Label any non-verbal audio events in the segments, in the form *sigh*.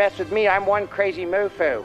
Mess with me, I'm one crazy mofo.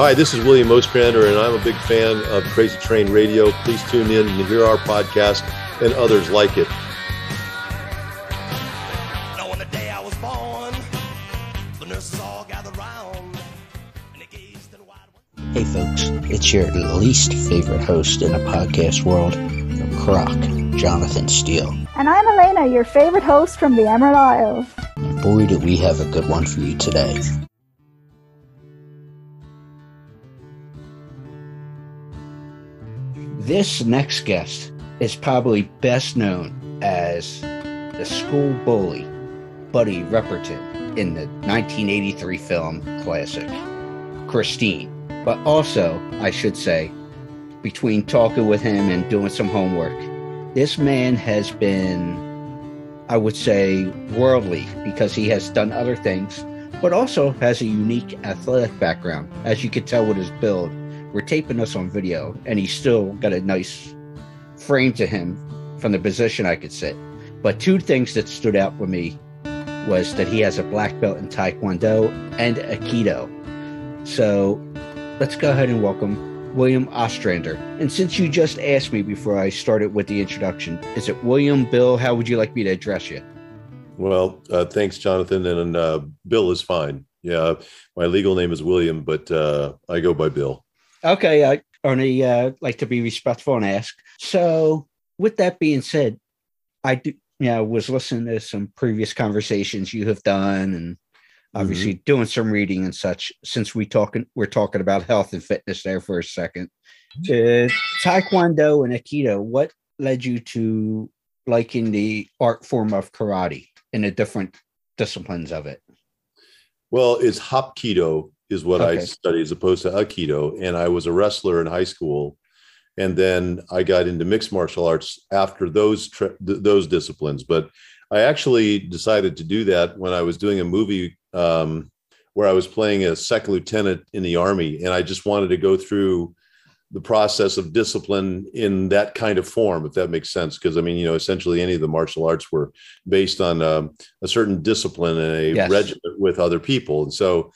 Hi, this is William Ostrander, and I'm a big fan of Crazy Train Radio. Please tune in and hear our podcast and others like it. Now, on the day I was born, the nurses all gathered round, and they gazed in wide Hey folks, it's your least favorite host in the podcast world, Croc, Jonathan Steele. And I'm Elena, your favorite host from the Emerald Isles. And boy, do we have a good one for you today. This next guest is probably best known as the school bully, Buddy Repperton, in the 1983 film classic, Christine. But also, I should say, between talking with him and doing some homework, this man has been, I would say, worldly because he has done other things, but also has a unique athletic background, as you can tell with his build. We're taping this on video, and he's still got a nice frame to him from the position I could sit. But two things that stood out for me was that he has a black belt in Taekwondo and Aikido. So let's go ahead and welcome William Ostrander. And since you just asked me before I started with the introduction, is it William, Bill? How would you like me to address you? Well, uh, thanks, Jonathan, and uh, Bill is fine. Yeah, my legal name is William, but uh, I go by Bill. Okay, I only uh, like to be respectful and ask. So, with that being said, I do, you know, was listening to some previous conversations you have done, and obviously mm-hmm. doing some reading and such. Since we talking, we're talking about health and fitness there for a second. To Taekwondo and Aikido, what led you to liking the art form of karate and the different disciplines of it? Well, it's Hapkido is what I Okay. studied as opposed to Aikido, and I was a wrestler in high school, and then I got into mixed martial arts after those tri- th- those disciplines. But I actually decided to do that when I was doing a movie um, where I was playing a second lieutenant in the army, and I just wanted to go through the process of discipline in that kind of form, if that makes sense. Because I mean, you know, essentially any of the martial arts were based on um, a certain discipline and a Yes. regiment with other people, and so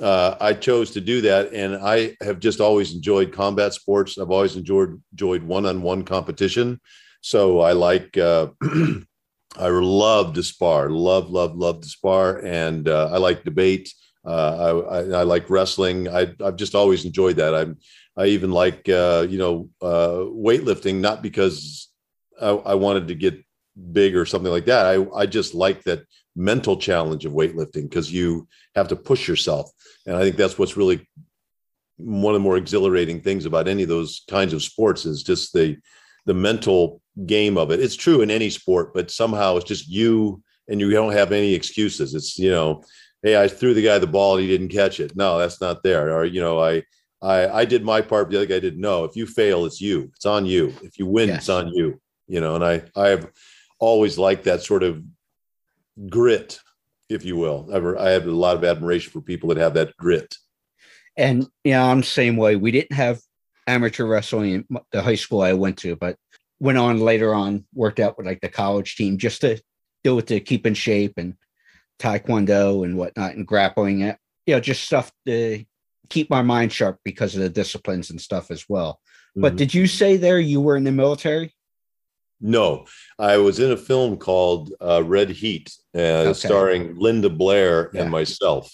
uh, I chose to do that. And I have just always enjoyed combat sports. I've always enjoyed enjoyed one on one competition. So I like. Uh, *clears throat* I love to spar, love, love, love to spar, and uh, I like debate. Uh, I, I, I like wrestling. I, I've just always enjoyed that. I'm, I even like, uh, you know, uh, weightlifting, not because I, I wanted to get big or something like that. I, I just like that mental challenge of weightlifting because you have to push yourself. And I think that's what's really one of the more exhilarating things about any of those kinds of sports is just the, the mental game of it. It's true in any sport, but somehow it's just you and you don't have any excuses. It's, you know, hey, I threw the guy the ball and he didn't catch it. No, that's not there. Or, you know, I, I, I did my part, but the other guy didn't know. If you fail, it's you. It's on you. If you win, Yes. it's on you. You know, and I, I have always liked that sort of grit, if you will. I have a lot of admiration for people that have that grit. And yeah, I'm the same way. We didn't have amateur wrestling in the high school I went to, but went on later on, worked out with like the college team just to do it to keep in shape and taekwondo and whatnot and grappling it, you know, just stuff to keep my mind sharp because of the disciplines and stuff as well. But Mhm. did you say there you were in the military? No, I was in a film called uh, Red Heat, uh, Okay. starring Linda Blair Yeah. and myself,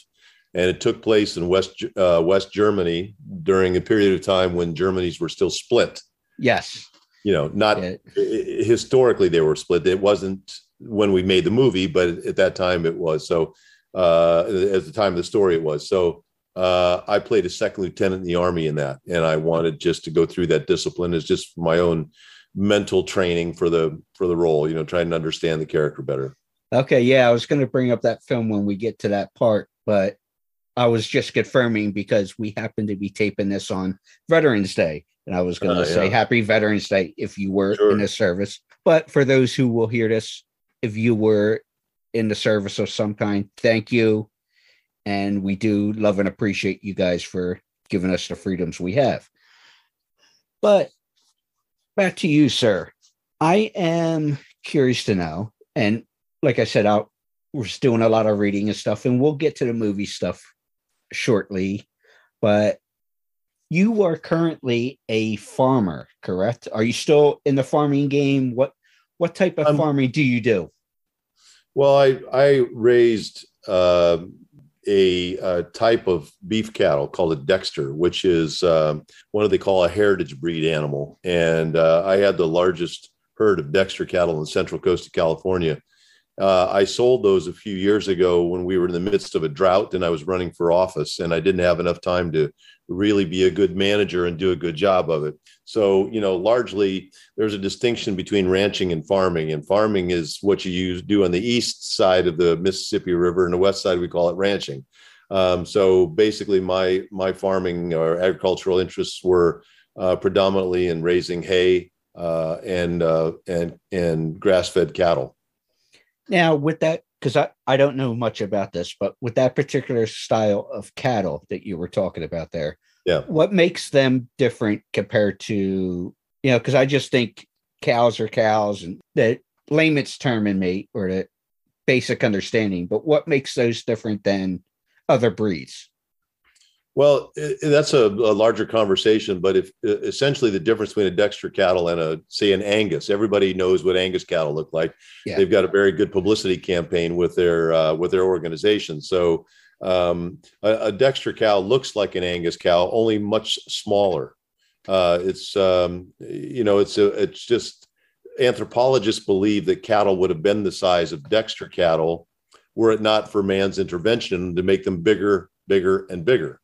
and it took place in West uh, West Germany during a period of time when Germany's were still split. Yes. You know, not Yeah. historically they were split. It wasn't when we made the movie, but at that time it was. So, uh, at the time of the story, it was. So, uh, I played a second lieutenant in the army in that, and I wanted just to go through that discipline as just my own mental training for the for the role. You know, trying to understand the character better. Okay, yeah, I was going to bring up that film when we get to that part, but I was just confirming because we happen to be taping this on Veterans Day, and I was going to Uh, say yeah. Happy Veterans Day if you were Sure. in the service. But for those who will hear this, if you were in the service of some kind, thank you, and we do love and appreciate you guys for giving us the freedoms we have. But back to you, sir. I am curious to know, and like I said, we're just doing a lot of reading and stuff, and we'll get to the movie stuff shortly. But you are currently a farmer, correct? Are you still in the farming game? What what type of Um, farming do you do? Well, I I raised uh, a, uh type of beef cattle called a Dexter, which is um, what do they call a heritage breed animal, and uh, I had the largest herd of Dexter cattle on the central coast of California. Uh, I sold those a few years ago when we were in the midst of a drought and I was running for office, and I didn't have enough time to really be a good manager and do a good job of it. So, you know, largely there's a distinction between ranching and farming, and farming is what you use, do on the east side of the Mississippi River, and the west side we call it ranching. Um, so basically, my my farming or agricultural interests were uh, predominantly in raising hay uh, and uh, and and grass fed cattle. Now, with that, because I, I don't know much about this, but with that particular style of cattle that you were talking about there, Yeah. what makes them different compared to, you know, because I just think cows are cows and the layman's term in me or the basic understanding, but what makes those different than other breeds? Well, i- that's a, a larger conversation, but if essentially the difference between a Dexter cattle and a say an Angus, everybody knows what Angus cattle look like. Yeah. They've got a very good publicity campaign with their uh, with their organization. So Um, a, a, Dexter cow looks like an Angus cow, only much smaller. Uh, it's um, you know, it's a, it's just anthropologists believe that cattle would have been the size of Dexter cattle were it not for man's intervention to make them bigger, bigger, and bigger.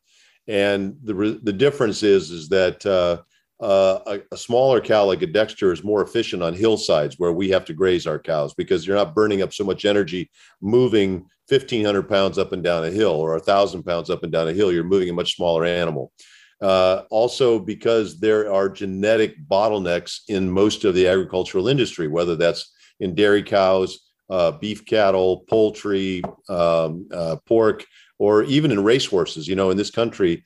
And the the difference is is that uh, uh, a, a, smaller cow like a Dexter is more efficient on hillsides where we have to graze our cows because you're not burning up so much energy moving 1,500 pounds up and down a hill or 1,000 pounds up and down a hill. You're moving a much smaller animal. Uh, also, because there are genetic bottlenecks in most of the agricultural industry, whether that's in dairy cows, uh, beef cattle, poultry, um, uh, pork, or even in racehorses. You know, in this country,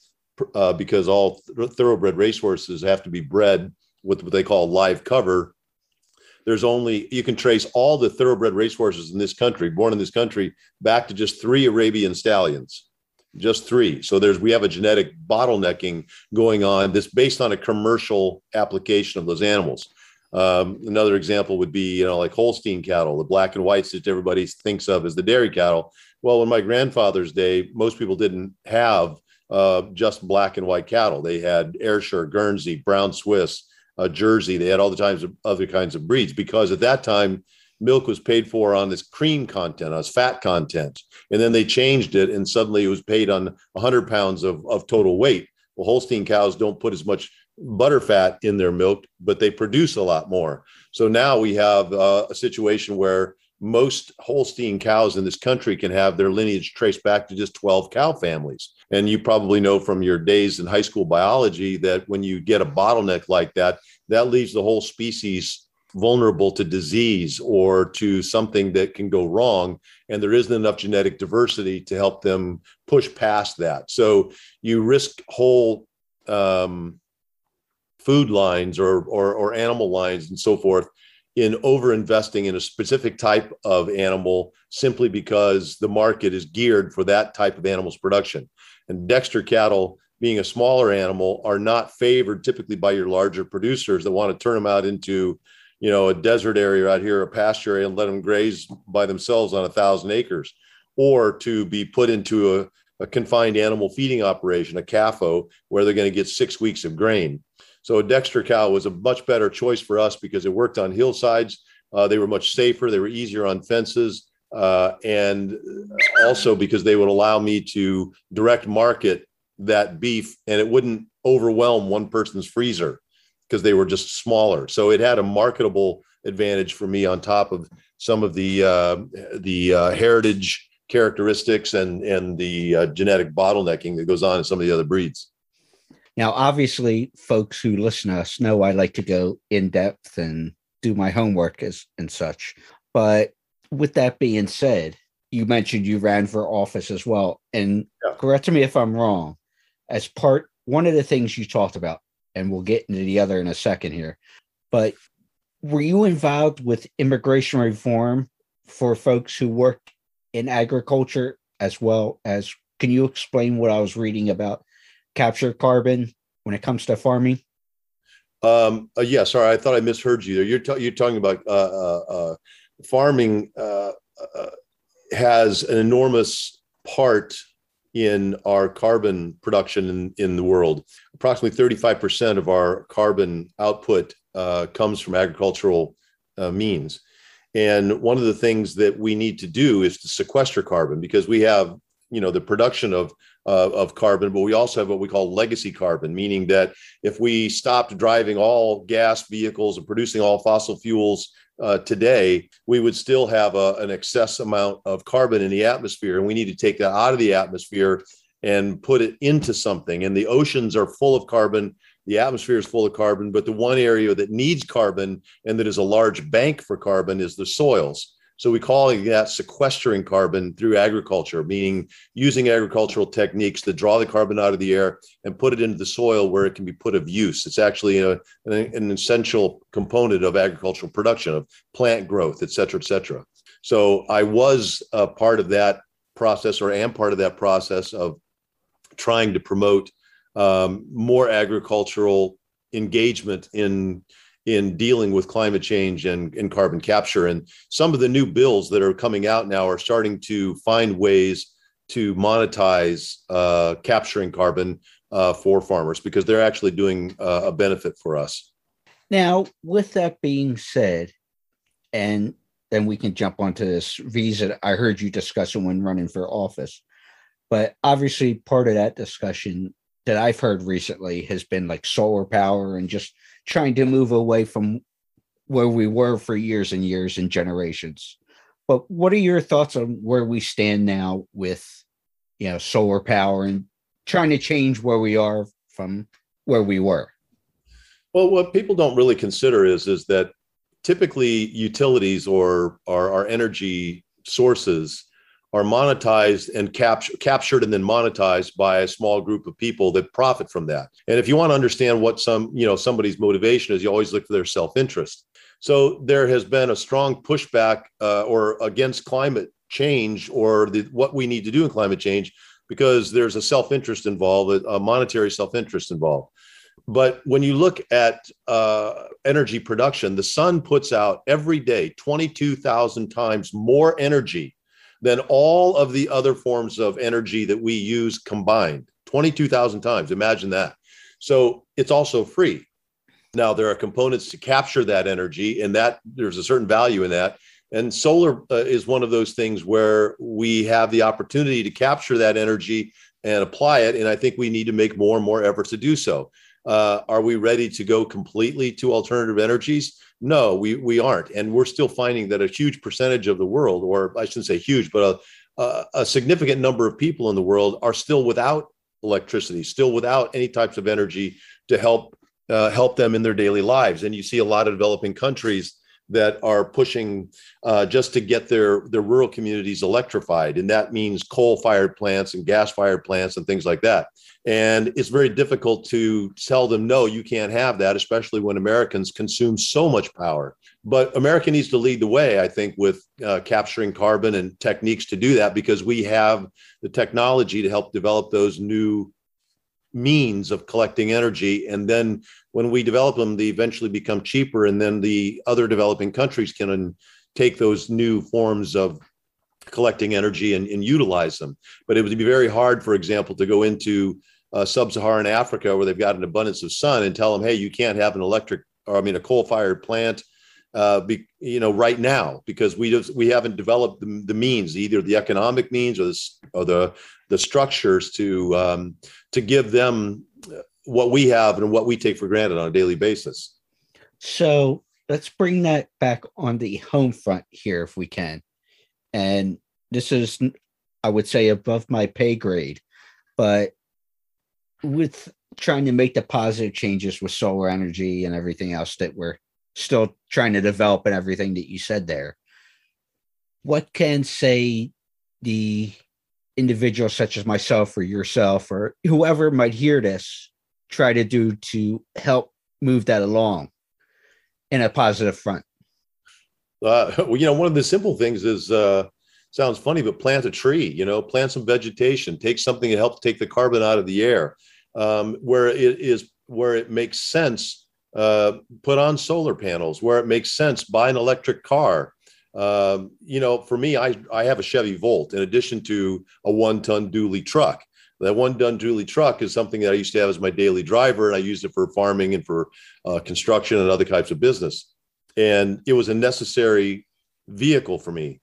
uh, because all th- thoroughbred racehorses have to be bred with what they call live cover. There's only you can trace all the thoroughbred racehorses in this country, born in this country, back to just three Arabian stallions, just three. So there's we have a genetic bottlenecking going on that's based on a commercial application of those animals. Um, another example would be, you know, like Holstein cattle, the black and whites that everybody thinks of as the dairy cattle. Well, in my grandfather's day, most people didn't have uh, just black and white cattle. They had Ayrshire, Guernsey, Brown Swiss, uh, Jersey. They had all the kinds of other kinds of breeds because at that time milk was paid for on this cream content, on its fat content, and then they changed it, and suddenly it was paid on 100 pounds of, of total weight. Well, Holstein cows don't put as much butter fat in their milk, but they produce a lot more. So now we have uh, a situation where most Holstein cows in this country can have their lineage traced back to just 12 cow families. And you probably know from your days in high school biology that when you get a bottleneck like that, that leaves the whole species vulnerable to disease or to something that can go wrong. And there isn't enough genetic diversity to help them push past that. So you risk whole um, food lines or, or, or animal lines and so forth in over investing in a specific type of animal simply because the market is geared for that type of animal's production. And Dexter cattle, being a smaller animal, are not favored typically by your larger producers that want to turn them out into, you know, a desert area out here, a pasture and let them graze by themselves on a thousand acres, or to be put into a, a confined animal feeding operation, a CAFO, where they're going to get six weeks of grain. So a Dexter cow was a much better choice for us because it worked on hillsides. Uh, they were much safer. They were easier on fences. Uh, and also because they would allow me to direct market that beef and it wouldn't overwhelm one person's freezer because they were just smaller. So it had a marketable advantage for me on top of some of the uh, the uh, heritage characteristics and and the uh, genetic bottlenecking that goes on in some of the other breeds. Now, obviously, folks who listen to us know I like to go in depth and do my homework as and such. But with that being said, you mentioned you ran for office as well. And yeah. correct me if I'm wrong, as part one of the things you talked about, and we'll get into the other in a second here, but were you involved with immigration reform for folks who work in agriculture as well as can you explain what I was reading about capture carbon when it comes to farming? Um, uh, yeah, sorry, I thought I misheard you there. You're, t- you're talking about uh, uh, uh farming uh, uh, has an enormous part in our carbon production in, in the world. Approximately 35% of our carbon output comes from agricultural means. And one of the things that we need to do is to sequester carbon because we have, you know, the production of uh, of carbon, but we also have what we call legacy carbon, meaning that if we stopped driving all gas vehicles and producing all fossil fuels uh, today, we would still have a, an excess amount of carbon in the atmosphere. And we need to take that out of the atmosphere and put it into something. And the oceans are full of carbon. The atmosphere is full of carbon, but the one area that needs carbon and that is a large bank for carbon is the soils. So we call that sequestering carbon through agriculture, meaning using agricultural techniques to draw the carbon out of the air and put it into the soil where it can be put of use. It's actually a, an, an, essential component of agricultural production, of plant growth, et cetera, et cetera. So I was a part of that process or am part of that process of trying to promote um, more agricultural engagement in in dealing with climate change and, and carbon capture. And some of the new bills that are coming out now are starting to find ways to monetize uh, capturing carbon uh, for farmers because they're actually doing uh, a benefit for us. Now, with that being said, and then we can jump onto this visa I heard you discussing when running for office. But obviously, part of that discussion that I've heard recently has been like solar power and just trying to move away from where we were for years and years and generations. But what are your thoughts on where we stand now with, you know, solar power and trying to change where we are from where we were? Well, what people don't really consider is is that typically utilities or our, our energy sources are monetized and captured captured and then monetized by a small group of people that profit from that. And if you want to understand what some, you know, somebody's motivation is, you always look for their self-interest. So there has been a strong pushback uh, or against climate change or the, what we need to do in climate change because there's a self-interest involved, a monetary self-interest involved. But when you look at uh, energy production, the sun puts out every day 22,000 times more energy than all of the other forms of energy that we use combined. 22,000 times. Imagine that. So it's also free. Now there are components to capture that energy, and that there's a certain value in that. And solar uh, is one of those things where we have the opportunity to capture that energy and apply it. And I think we need to make more and more efforts to do so. Uh, are we ready to go completely to alternative energies? No, we we aren't, and we're still finding that a huge percentage of the world, or I shouldn't say huge, but a, a, a significant number of people in the world are still without electricity, still without any types of energy to help uh, help them in their daily lives. And you see a lot of developing countries that are pushing uh, just to get their their rural communities electrified, and that means coal-fired plants and gas-fired plants and things like that. And it's very difficult to tell them no, you can't have that, especially when Americans consume so much power. But America needs to lead the way, I think, with uh, capturing carbon and techniques to do that because we have the technology to help develop those new means of collecting energy. And then when we develop them, they eventually become cheaper. And then the other developing countries can take those new forms of collecting energy and, and utilize them. But it would be very hard, for example, to go into uh, sub-Saharan Africa where they've got an abundance of sun and tell them, hey, you can't have an electric, or I mean, a coal-fired plant, uh, be, you know, right now because we just we haven't developed the, the means, either the economic means or the or the the structures to um, to give them what we have and what we take for granted on a daily basis. So let's bring that back on the home front here, if we can. And this is, I would say, above my pay grade, but with trying to make the positive changes with solar energy and everything else that we're still trying to develop and everything that you said there, what can say the individual such as myself or yourself or whoever might hear this try to do to help move that along in a positive front? Uh, *laughs* well, you know, one of the simple things is uh, sounds funny, but plant a tree. You know, plant some vegetation. Take something that helps take the carbon out of the air. Um, where it is, where it makes sense, uh, put on solar panels. Where it makes sense, buy an electric car. Um, you know, for me, I I have a Chevy Volt in addition to a one-ton dually truck. That one ton dually truck is something that I used to have as my daily driver, and I used it for farming and for uh, construction and other types of business. And it was a necessary vehicle for me.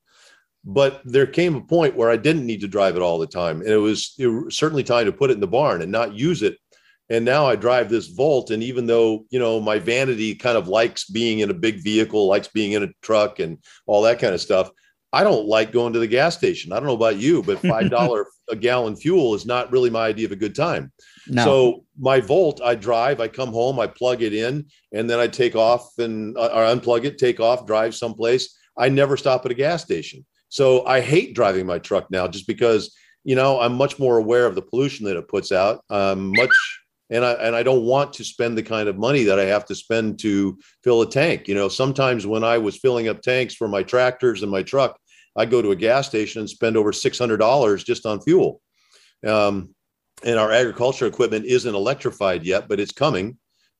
But there came a point where I didn't need to drive it all the time, and it was, it was certainly time to put it in the barn and not use it. And now I drive this Volt, and even though you know my vanity kind of likes being in a big vehicle, likes being in a truck, and all that kind of stuff, I don't like going to the gas station. I don't know about you, but *laughs* five dollar a gallon fuel is not really my idea of a good time. No. So my Volt, I drive, I come home, I plug it in, and then I take off and uh, or unplug it, take off, drive someplace. I never stop at a gas station. So I hate driving my truck now, just because you know I'm much more aware of the pollution that it puts out. Um, much and I and I don't want to spend the kind of money that I have to spend to fill a tank. You know, sometimes when I was filling up tanks for my tractors and my truck, I go to a gas station and spend over six hundred dollars just on fuel. Um, and our agriculture equipment isn't electrified yet, but it's coming.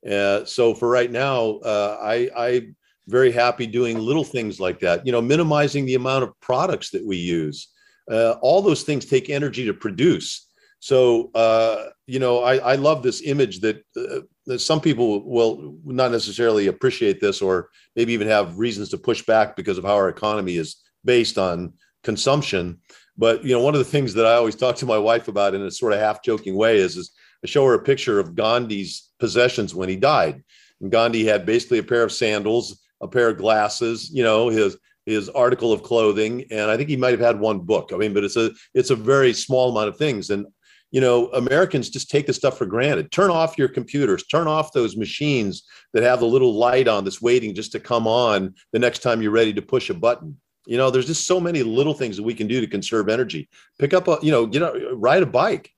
Uh, so for right now, uh, I, I'm very happy doing little things like that. You know, minimizing the amount of products that we use. Uh, all those things take energy to produce. So, uh, you know, I, I, love this image that, uh, that, some people will not necessarily appreciate this or maybe even have reasons to push back because of how our economy is based on consumption. But, you know, one of the things that I always talk to my wife about in a sort of half joking way is, is I show her a picture of Gandhi's possessions when he died. And Gandhi had basically a pair of sandals, a pair of glasses, you know, his his article of clothing, and I think he might have had one book. I mean, but it's a it's a very small amount of things. And you know, Americans just take this stuff for granted. Turn off your computers, turn off those machines that have the little light on that's waiting just to come on the next time you're ready to push a button. You know, there's just so many little things that we can do to conserve energy. Pick up a, you know, get a, ride a bike.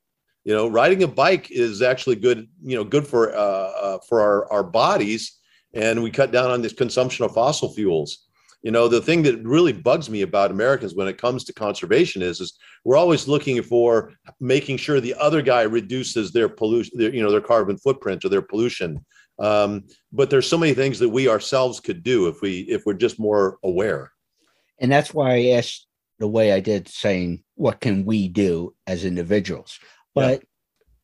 You know, riding a bike is actually good, you know, good for uh, uh, for our, our bodies, and we cut down on this consumption of fossil fuels you know the thing that really bugs me about americans when it comes to conservation is is we're always looking for making sure the other guy reduces their pollution their, you know their carbon footprint or their pollution. Um, but there's so many things that we ourselves could do if we if we're just more aware. And that's why i asked the way i did saying what can we do as individuals? But yeah.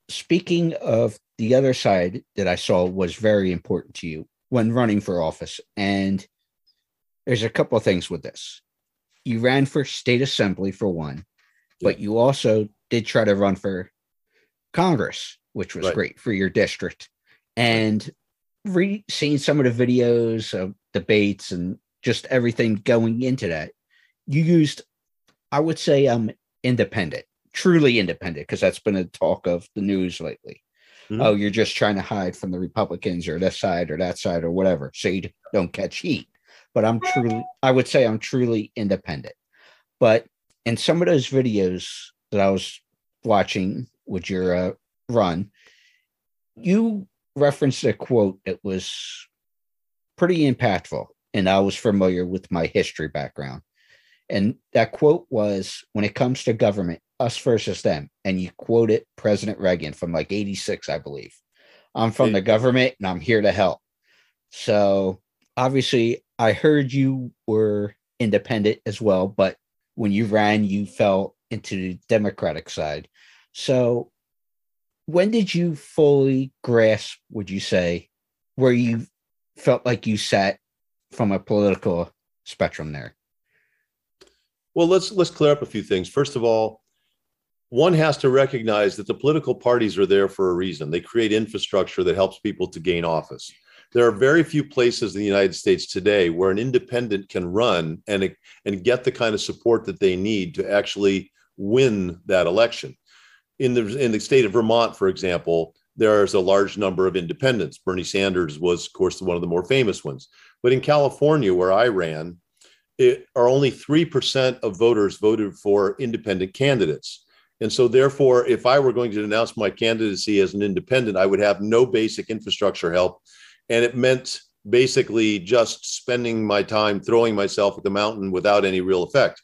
speaking of the other side that i saw was very important to you when running for office and there's a couple of things with this. You ran for state assembly for one, but you also did try to run for Congress, which was right. great for your district. And re- seeing some of the videos of debates and just everything going into that, you used, I would say, um, independent, truly independent, because that's been a talk of the news lately. Mm-hmm. Oh, you're just trying to hide from the Republicans or this side or that side or whatever, so you don't catch heat but I'm truly, I would say I'm truly independent. But in some of those videos that I was watching with your uh, run, you referenced a quote that was pretty impactful, and I was familiar with my history background. And that quote was when it comes to government, us versus them. And you quoted President Reagan from like 86, I believe. I'm from the government and I'm here to help. So obviously, I heard you were independent as well, but when you ran, you fell into the Democratic side. So, when did you fully grasp, would you say, where you felt like you sat from a political spectrum there? Well, let's let's clear up a few things. First of all, one has to recognize that the political parties are there for a reason. They create infrastructure that helps people to gain office there are very few places in the United States today where an independent can run and, and get the kind of support that they need to actually win that election. In the, in the state of Vermont, for example, there's a large number of independents. Bernie Sanders was, of course, one of the more famous ones. But in California, where I ran, it are only 3% of voters voted for independent candidates. And so, therefore, if I were going to announce my candidacy as an independent, I would have no basic infrastructure help and it meant basically just spending my time throwing myself at the mountain without any real effect.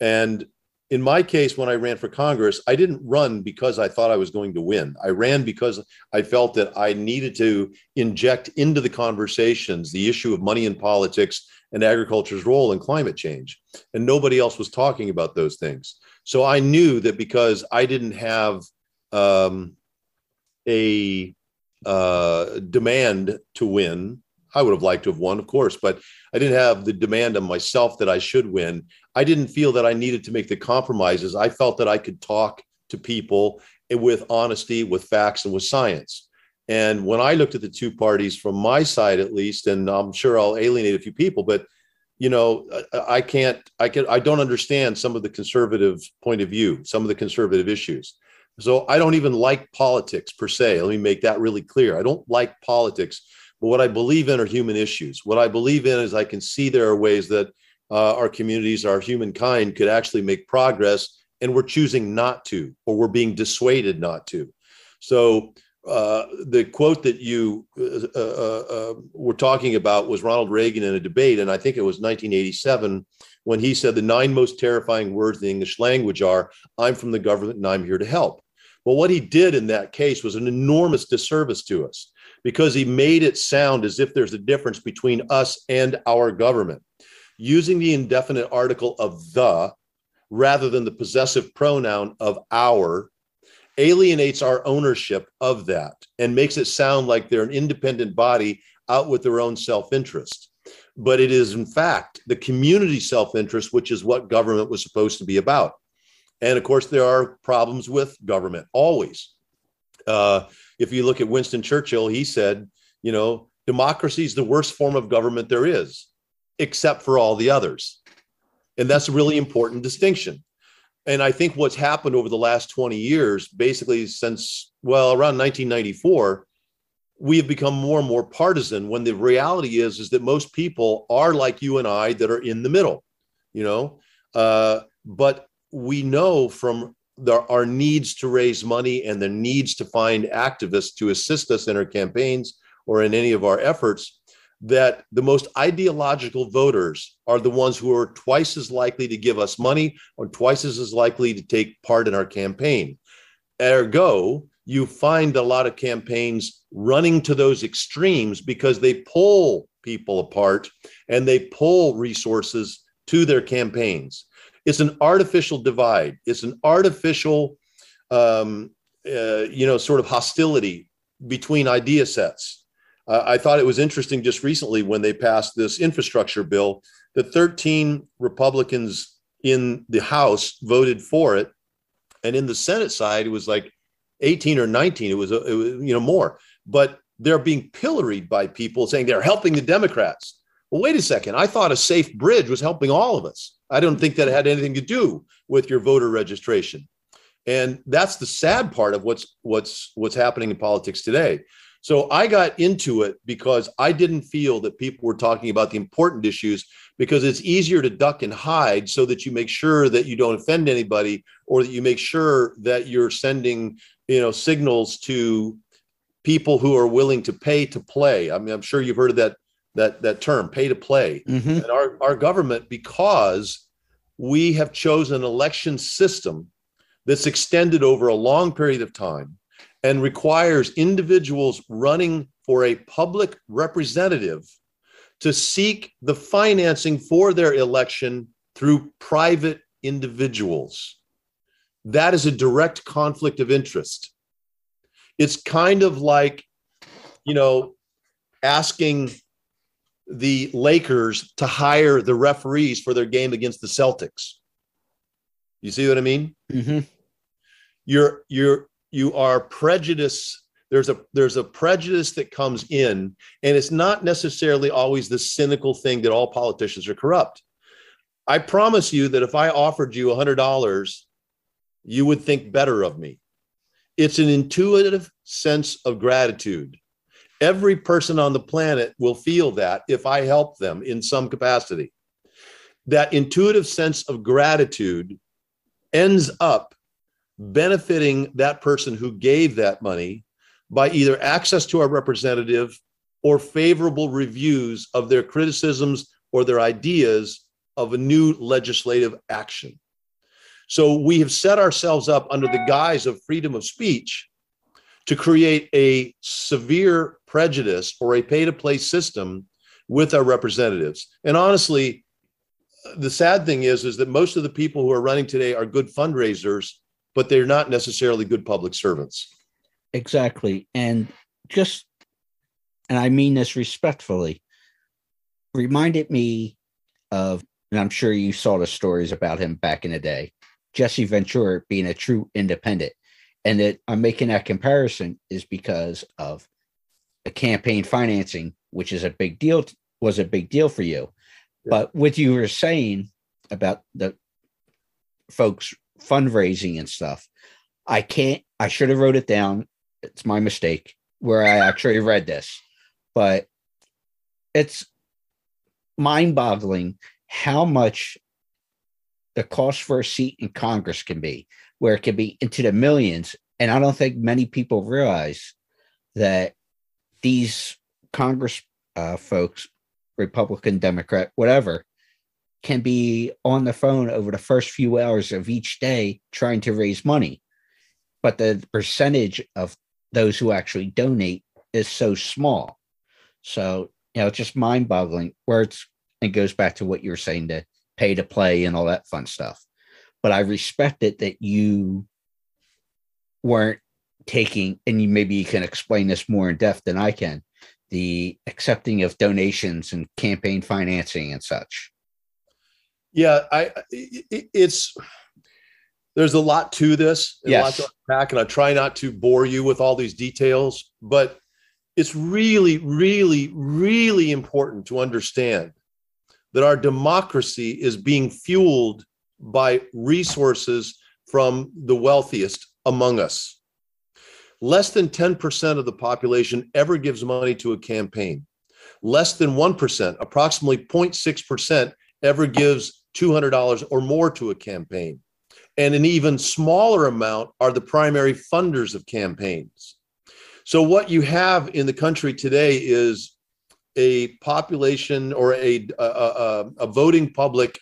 And in my case, when I ran for Congress, I didn't run because I thought I was going to win. I ran because I felt that I needed to inject into the conversations the issue of money in politics and agriculture's role in climate change. And nobody else was talking about those things. So I knew that because I didn't have um, a uh, demand to win. I would have liked to have won, of course, but I didn't have the demand on myself that I should win. I didn't feel that I needed to make the compromises. I felt that I could talk to people with honesty, with facts, and with science. And when I looked at the two parties from my side, at least, and I'm sure I'll alienate a few people, but you know, I can't, I can, I don't understand some of the conservative point of view, some of the conservative issues. So I don't even like politics per se. Let me make that really clear. I don't like politics, but what I believe in are human issues. What I believe in is I can see there are ways that uh, our communities, our humankind could actually make progress, and we're choosing not to, or we're being dissuaded not to. So uh, the quote that you uh, uh, uh were talking about was Ronald Reagan in a debate, and I think it was 1987 when he said the nine most terrifying words in the English language are "I'm from the government and I'm here to help." Well, what he did in that case was an enormous disservice to us because he made it sound as if there's a difference between us and our government. Using the indefinite article of the rather than the possessive pronoun of our alienates our ownership of that and makes it sound like they're an independent body out with their own self-interest but it is in fact the community self-interest which is what government was supposed to be about and of course there are problems with government always. Uh, if you look at winston churchill he said you know democracy is the worst form of government there is except for all the others. And that's a really important distinction. And I think what's happened over the last 20 years, basically since, well, around 1994, we have become more and more partisan when the reality is, is that most people are like you and I that are in the middle, you know, uh, but we know from the, our needs to raise money and the needs to find activists to assist us in our campaigns or in any of our efforts that the most ideological voters are the ones who are twice as likely to give us money or twice as likely to take part in our campaign. Ergo, you find a lot of campaigns running to those extremes because they pull people apart and they pull resources to their campaigns. It's an artificial divide. It's an artificial, um, uh, you know, sort of hostility between idea sets uh, I thought it was interesting just recently when they passed this infrastructure bill that 13 Republicans in the House voted for it, and in the Senate side it was like 18 or 19. It was, it was you know more, but they're being pilloried by people saying they're helping the Democrats. Well, wait a second. I thought a safe bridge was helping all of us. I don't think that had anything to do with your voter registration. And that's the sad part of what's what's what's happening in politics today. So I got into it because I didn't feel that people were talking about the important issues because it's easier to duck and hide so that you make sure that you don't offend anybody or that you make sure that you're sending, you know, signals to people who are willing to pay to play. I mean, I'm sure you've heard of that that that term, pay to play. Mm-hmm. And our, our government, because we have chosen an election system that's extended over a long period of time and requires individuals running for a public representative to seek the financing for their election through private individuals. That is a direct conflict of interest. It's kind of like, you know, asking the Lakers to hire the referees for their game against the Celtics. You see what I mean? Mm-hmm. You're you're you are prejudice there's a there's a prejudice that comes in and it's not necessarily always the cynical thing that all politicians are corrupt i promise you that if i offered you a $100 you would think better of me it's an intuitive sense of gratitude every person on the planet will feel that if i help them in some capacity that intuitive sense of gratitude ends up benefiting that person who gave that money by either access to our representative or favorable reviews of their criticisms or their ideas of a new legislative action. So we have set ourselves up under the guise of freedom of speech to create a severe prejudice or a pay to play system with our representatives. And honestly, the sad thing is is that most of the people who are running today are good fundraisers but they're not necessarily good public servants. Exactly. And just, and I mean this respectfully, reminded me of, and I'm sure you saw the stories about him back in the day, Jesse Ventura being a true independent. And that I'm making that comparison is because of campaign financing, which is a big deal, was a big deal for you. Yeah. But what you were saying about the folks fundraising and stuff. I can't, I should have wrote it down. It's my mistake where I actually read this, but it's mind boggling how much the cost for a seat in Congress can be, where it can be into the millions. And I don't think many people realize that these Congress uh, folks, Republican, Democrat, whatever, can be on the phone over the first few hours of each day trying to raise money. But the percentage of those who actually donate is so small. So, you know, it's just mind boggling where it's, it goes back to what you were saying to pay to play and all that fun stuff. but I respect it that you weren't taking, and you maybe you can explain this more in depth than I can, the accepting of donations and campaign financing and such. Yeah, I it, it's there's a lot to this, and a lot Yes. to unpack, and I try not to bore you with all these details, but it's really, really, really important to understand that our democracy is being fueled by resources from the wealthiest among us. Less than 10% of the population ever gives money to a campaign. Less than 1%, approximately 0.6%, ever gives $200 or more to a campaign. And an even smaller amount are the primary funders of campaigns. So, what you have in the country today is a population or a, a, a, a voting public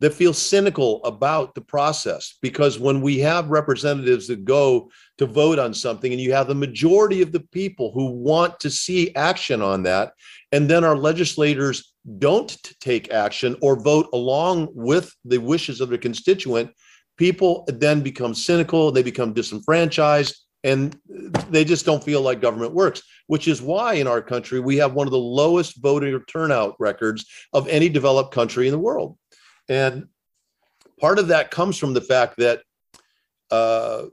that feels cynical about the process because when we have representatives that go to vote on something and you have the majority of the people who want to see action on that and then our legislators don't take action or vote along with the wishes of their constituent people then become cynical they become disenfranchised and they just don't feel like government works which is why in our country we have one of the lowest voter turnout records of any developed country in the world. And part of that comes from the fact that uh,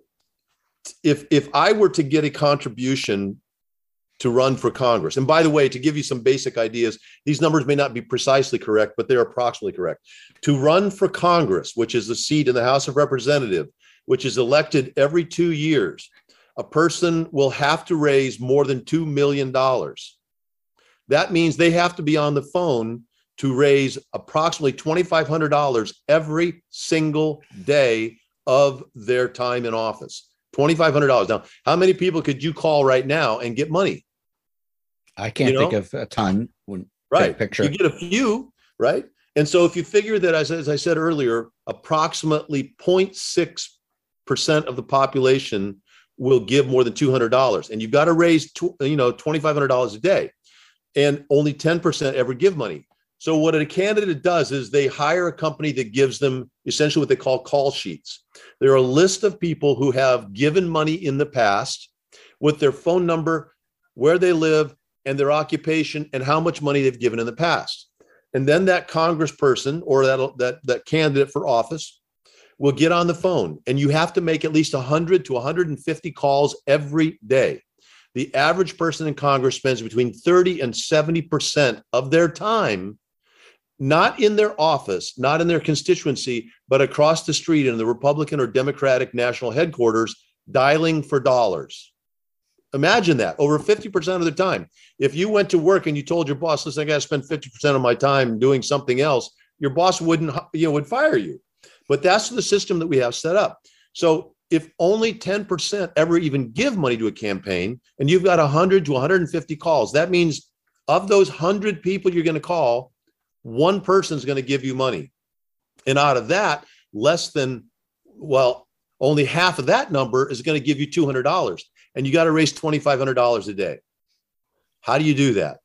if if I were to get a contribution to run for Congress, and by the way, to give you some basic ideas, these numbers may not be precisely correct, but they're approximately correct. To run for Congress, which is the seat in the House of Representatives, which is elected every two years, a person will have to raise more than $2 million. That means they have to be on the phone to raise approximately $2,500 every single day of their time in office. $2,500. Now, how many people could you call right now and get money? I can't You think of a ton. When Right. picture. You get a few, right? And so if you figure that, as, as I said earlier, approximately 0.6% of the population will give more than $200 and you've got to raise, you know, $2,500 a day and only 10% ever give money. So what a candidate does is they hire a company that gives them essentially what they call call sheets. They're a list of people who have given money in the past with their phone number, where they live, and their occupation, and how much money they've given in the past. And then that congressperson or that, that, that candidate for office will get on the phone, and you have to make at least 100 to 150 calls every day. The average person in Congress spends between 30 and 70% of their time not in their office, not in their constituency, but across the street in the Republican or Democratic national headquarters, dialing for dollars. Imagine that over 50% of the time. If you went to work and you told your boss, listen, I got to spend 50% of my time doing something else, your boss wouldn't, you know, would fire you. But that's the system that we have set up. So if only 10% ever even give money to a campaign and you've got 100 to 150 calls, that means of those 100 people you're going to call, one person is going to give you money. And out of that, less than, well, only half of that number is going to give you $200. And you got to raise $2,500 a day. How do you do that?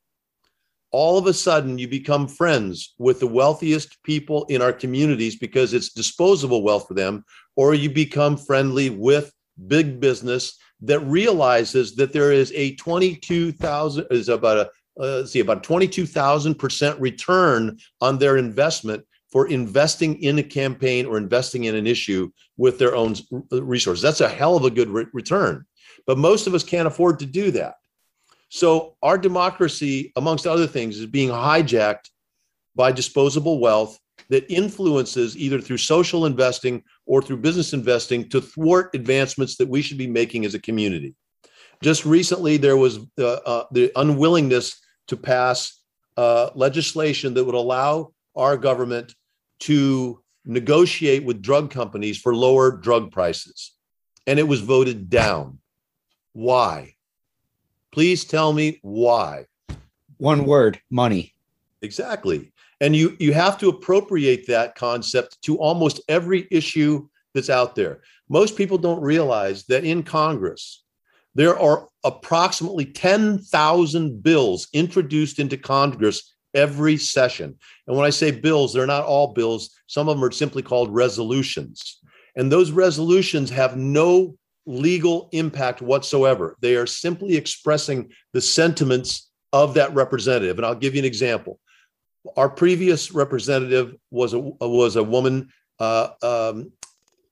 All of a sudden, you become friends with the wealthiest people in our communities because it's disposable wealth for them, or you become friendly with big business that realizes that there is a 22,000 is about a uh, let's see about 22,000% return on their investment for investing in a campaign or investing in an issue with their own resources. That's a hell of a good re- return. But most of us can't afford to do that. So our democracy, amongst other things, is being hijacked by disposable wealth that influences either through social investing or through business investing to thwart advancements that we should be making as a community. Just recently, there was uh, uh, the unwillingness to pass uh, legislation that would allow our government to negotiate with drug companies for lower drug prices. And it was voted down. Why? Please tell me why. One word money. Exactly. And you, you have to appropriate that concept to almost every issue that's out there. Most people don't realize that in Congress, there are approximately 10,000 bills introduced into Congress every session. And when I say bills, they're not all bills. Some of them are simply called resolutions. And those resolutions have no legal impact whatsoever. They are simply expressing the sentiments of that representative. And I'll give you an example. Our previous representative was a was a woman, uh, um,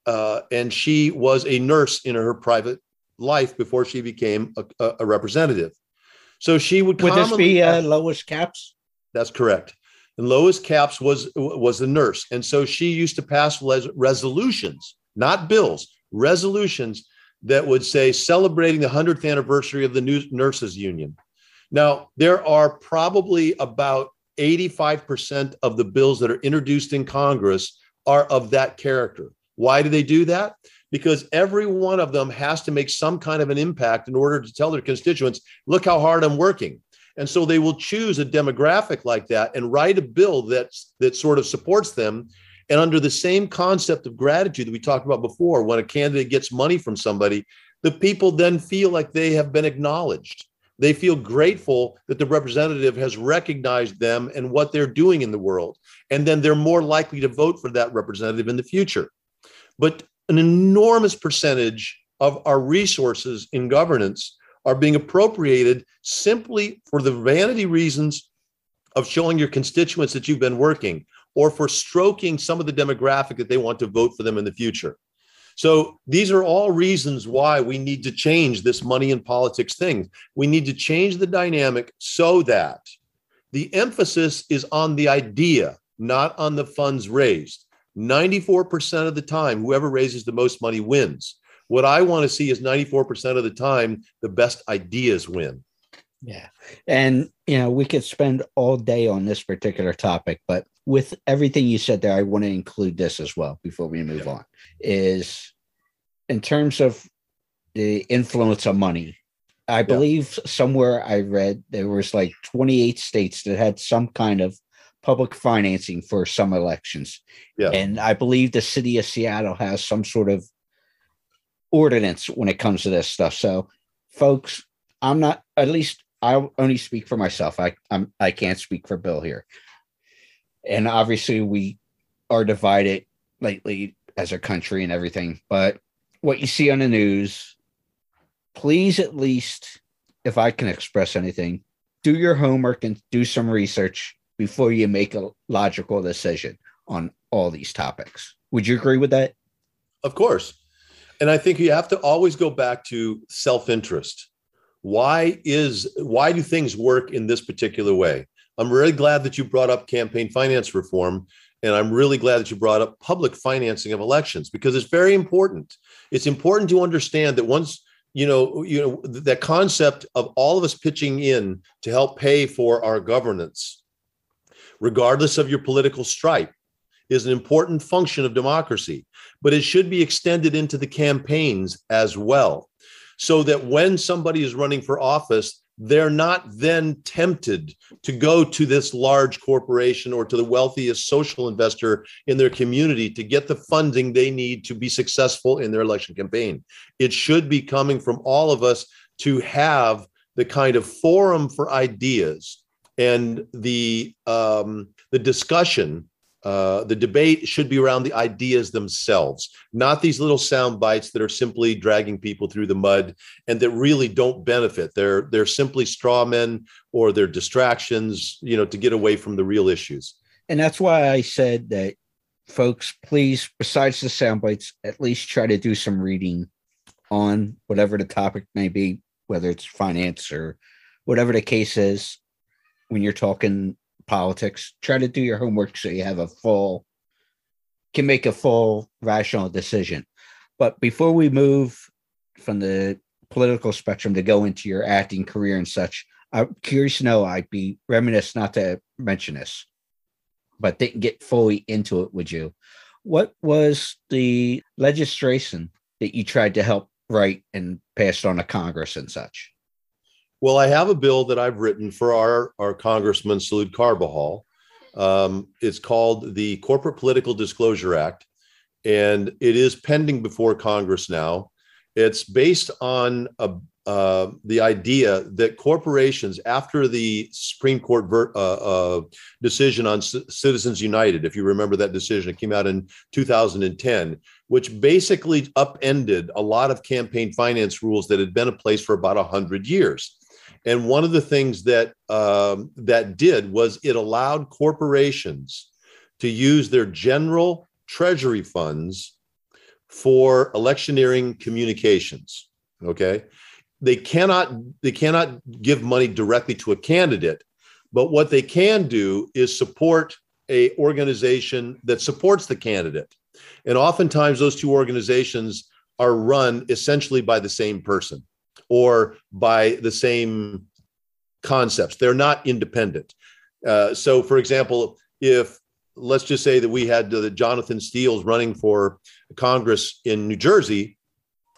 uh, and she was a nurse in her private life before she became a, a representative. So she would. Would this be uh, Lois Capps? That's correct. And Lois Capps was was a nurse, and so she used to pass les- resolutions, not bills, resolutions that would say celebrating the 100th anniversary of the nurses union. Now, there are probably about 85% of the bills that are introduced in Congress are of that character. Why do they do that? Because every one of them has to make some kind of an impact in order to tell their constituents, look how hard I'm working. And so they will choose a demographic like that and write a bill that's that sort of supports them. And under the same concept of gratitude that we talked about before, when a candidate gets money from somebody, the people then feel like they have been acknowledged. They feel grateful that the representative has recognized them and what they're doing in the world. And then they're more likely to vote for that representative in the future. But an enormous percentage of our resources in governance are being appropriated simply for the vanity reasons of showing your constituents that you've been working or for stroking some of the demographic that they want to vote for them in the future. So these are all reasons why we need to change this money in politics thing. We need to change the dynamic so that the emphasis is on the idea, not on the funds raised. 94% of the time, whoever raises the most money wins. What I want to see is 94% of the time, the best ideas win. Yeah. And, you know, we could spend all day on this particular topic, but with everything you said there, I want to include this as well before we move yeah. on. Is in terms of the influence of money, I yeah. believe somewhere I read there was like 28 states that had some kind of public financing for some elections. Yeah. And I believe the city of Seattle has some sort of ordinance when it comes to this stuff. So, folks, I'm not at least I only speak for myself. I I'm I can't speak for Bill here and obviously we are divided lately as a country and everything. But what you see on the news, please at least, if I can express anything, do your homework and do some research before you make a logical decision on all these topics. Would you agree with that? Of course. And I think you have to always go back to self-interest. Why is why do things work in this particular way? I'm really glad that you brought up campaign finance reform. And I'm really glad that you brought up public financing of elections because it's very important. It's important to understand that once you know, you know, that concept of all of us pitching in to help pay for our governance, regardless of your political stripe, is an important function of democracy. But it should be extended into the campaigns as well, so that when somebody is running for office, they're not then tempted to go to this large corporation or to the wealthiest social investor in their community to get the funding they need to be successful in their election campaign. It should be coming from all of us to have the kind of forum for ideas and the um, the discussion uh, the debate should be around the ideas themselves, not these little sound bites that are simply dragging people through the mud and that really don't benefit. They're they're simply straw men or they're distractions, you know, to get away from the real issues. And that's why I said that, folks, please, besides the sound bites, at least try to do some reading on whatever the topic may be, whether it's finance or whatever the case is. When you're talking politics. Try to do your homework so you have a full, can make a full rational decision. But before we move from the political spectrum to go into your acting career and such, I'm curious to know, I'd be reminiscent not to mention this, but didn't get fully into it Would you. What was the legislation that you tried to help write and passed on to Congress and such? Well, I have a bill that I've written for our, our Congressman Salud Carbajal. Um, it's called the Corporate Political Disclosure Act, and it is pending before Congress now. It's based on a, uh, the idea that corporations, after the Supreme Court ver- uh, uh, decision on C- Citizens United, if you remember that decision, it came out in 2010, which basically upended a lot of campaign finance rules that had been in place for about 100 years. And one of the things that um, that did was it allowed corporations to use their general treasury funds for electioneering communications. Okay, they cannot they cannot give money directly to a candidate, but what they can do is support a organization that supports the candidate. And oftentimes those two organizations are run essentially by the same person or by the same concepts. They're not independent. Uh, so, for example, if let's just say that we had the Jonathan Steeles running for Congress in New Jersey,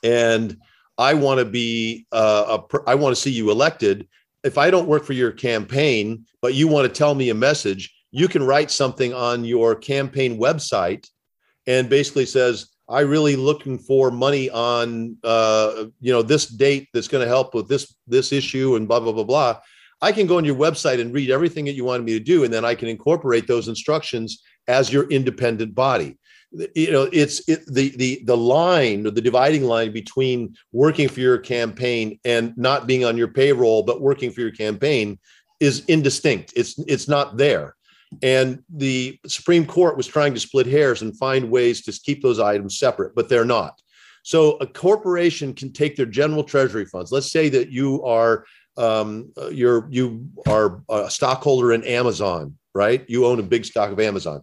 and I want to be, uh, a, I want to see you elected. If I don't work for your campaign, but you want to tell me a message, you can write something on your campaign website, and basically says, "I really looking for money on, uh, you know, this date that's going to help with this this issue and blah blah blah blah." I can go on your website and read everything that you wanted me to do, and then I can incorporate those instructions as your independent body. You know, it's it, the the the line or the dividing line between working for your campaign and not being on your payroll, but working for your campaign is indistinct. It's it's not there. And the Supreme Court was trying to split hairs and find ways to keep those items separate, but they're not. So a corporation can take their general treasury funds. Let's say that you are um, you're you are a stockholder in Amazon, right? You own a big stock of Amazon.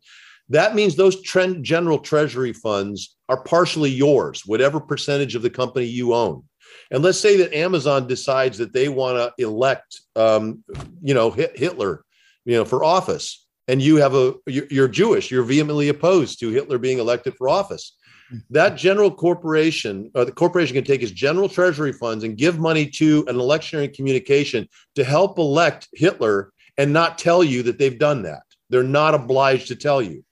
That means those trend general treasury funds are partially yours, whatever percentage of the company you own. And let's say that Amazon decides that they want to elect, um, you know, Hitler, you know, for office, and you have a you're Jewish, you're vehemently opposed to Hitler being elected for office mm-hmm. that general corporation or the corporation can take its general treasury funds and give money to an electioneering communication to help elect Hitler and not tell you that they've done that. They're not obliged to tell you.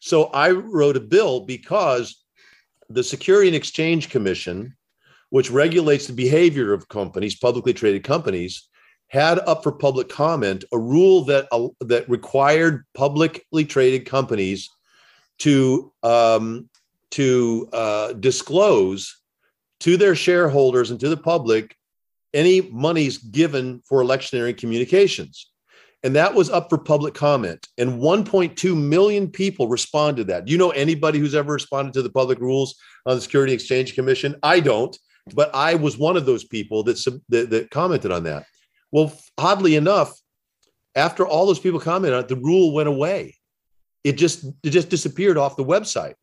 So I wrote a bill because the Security and Exchange Commission, which regulates the behavior of companies, publicly traded companies, had up for public comment a rule that uh, that required publicly traded companies to um, to uh, disclose to their shareholders and to the public any monies given for electioneering communications. And that was up for public comment. And 1.2 million people responded to that. Do you know anybody who's ever responded to the public rules on the Security Exchange Commission? I don't, but I was one of those people that, that, that commented on that. Well, oddly enough, after all those people commented on it, the rule went away. It just it just disappeared off the website.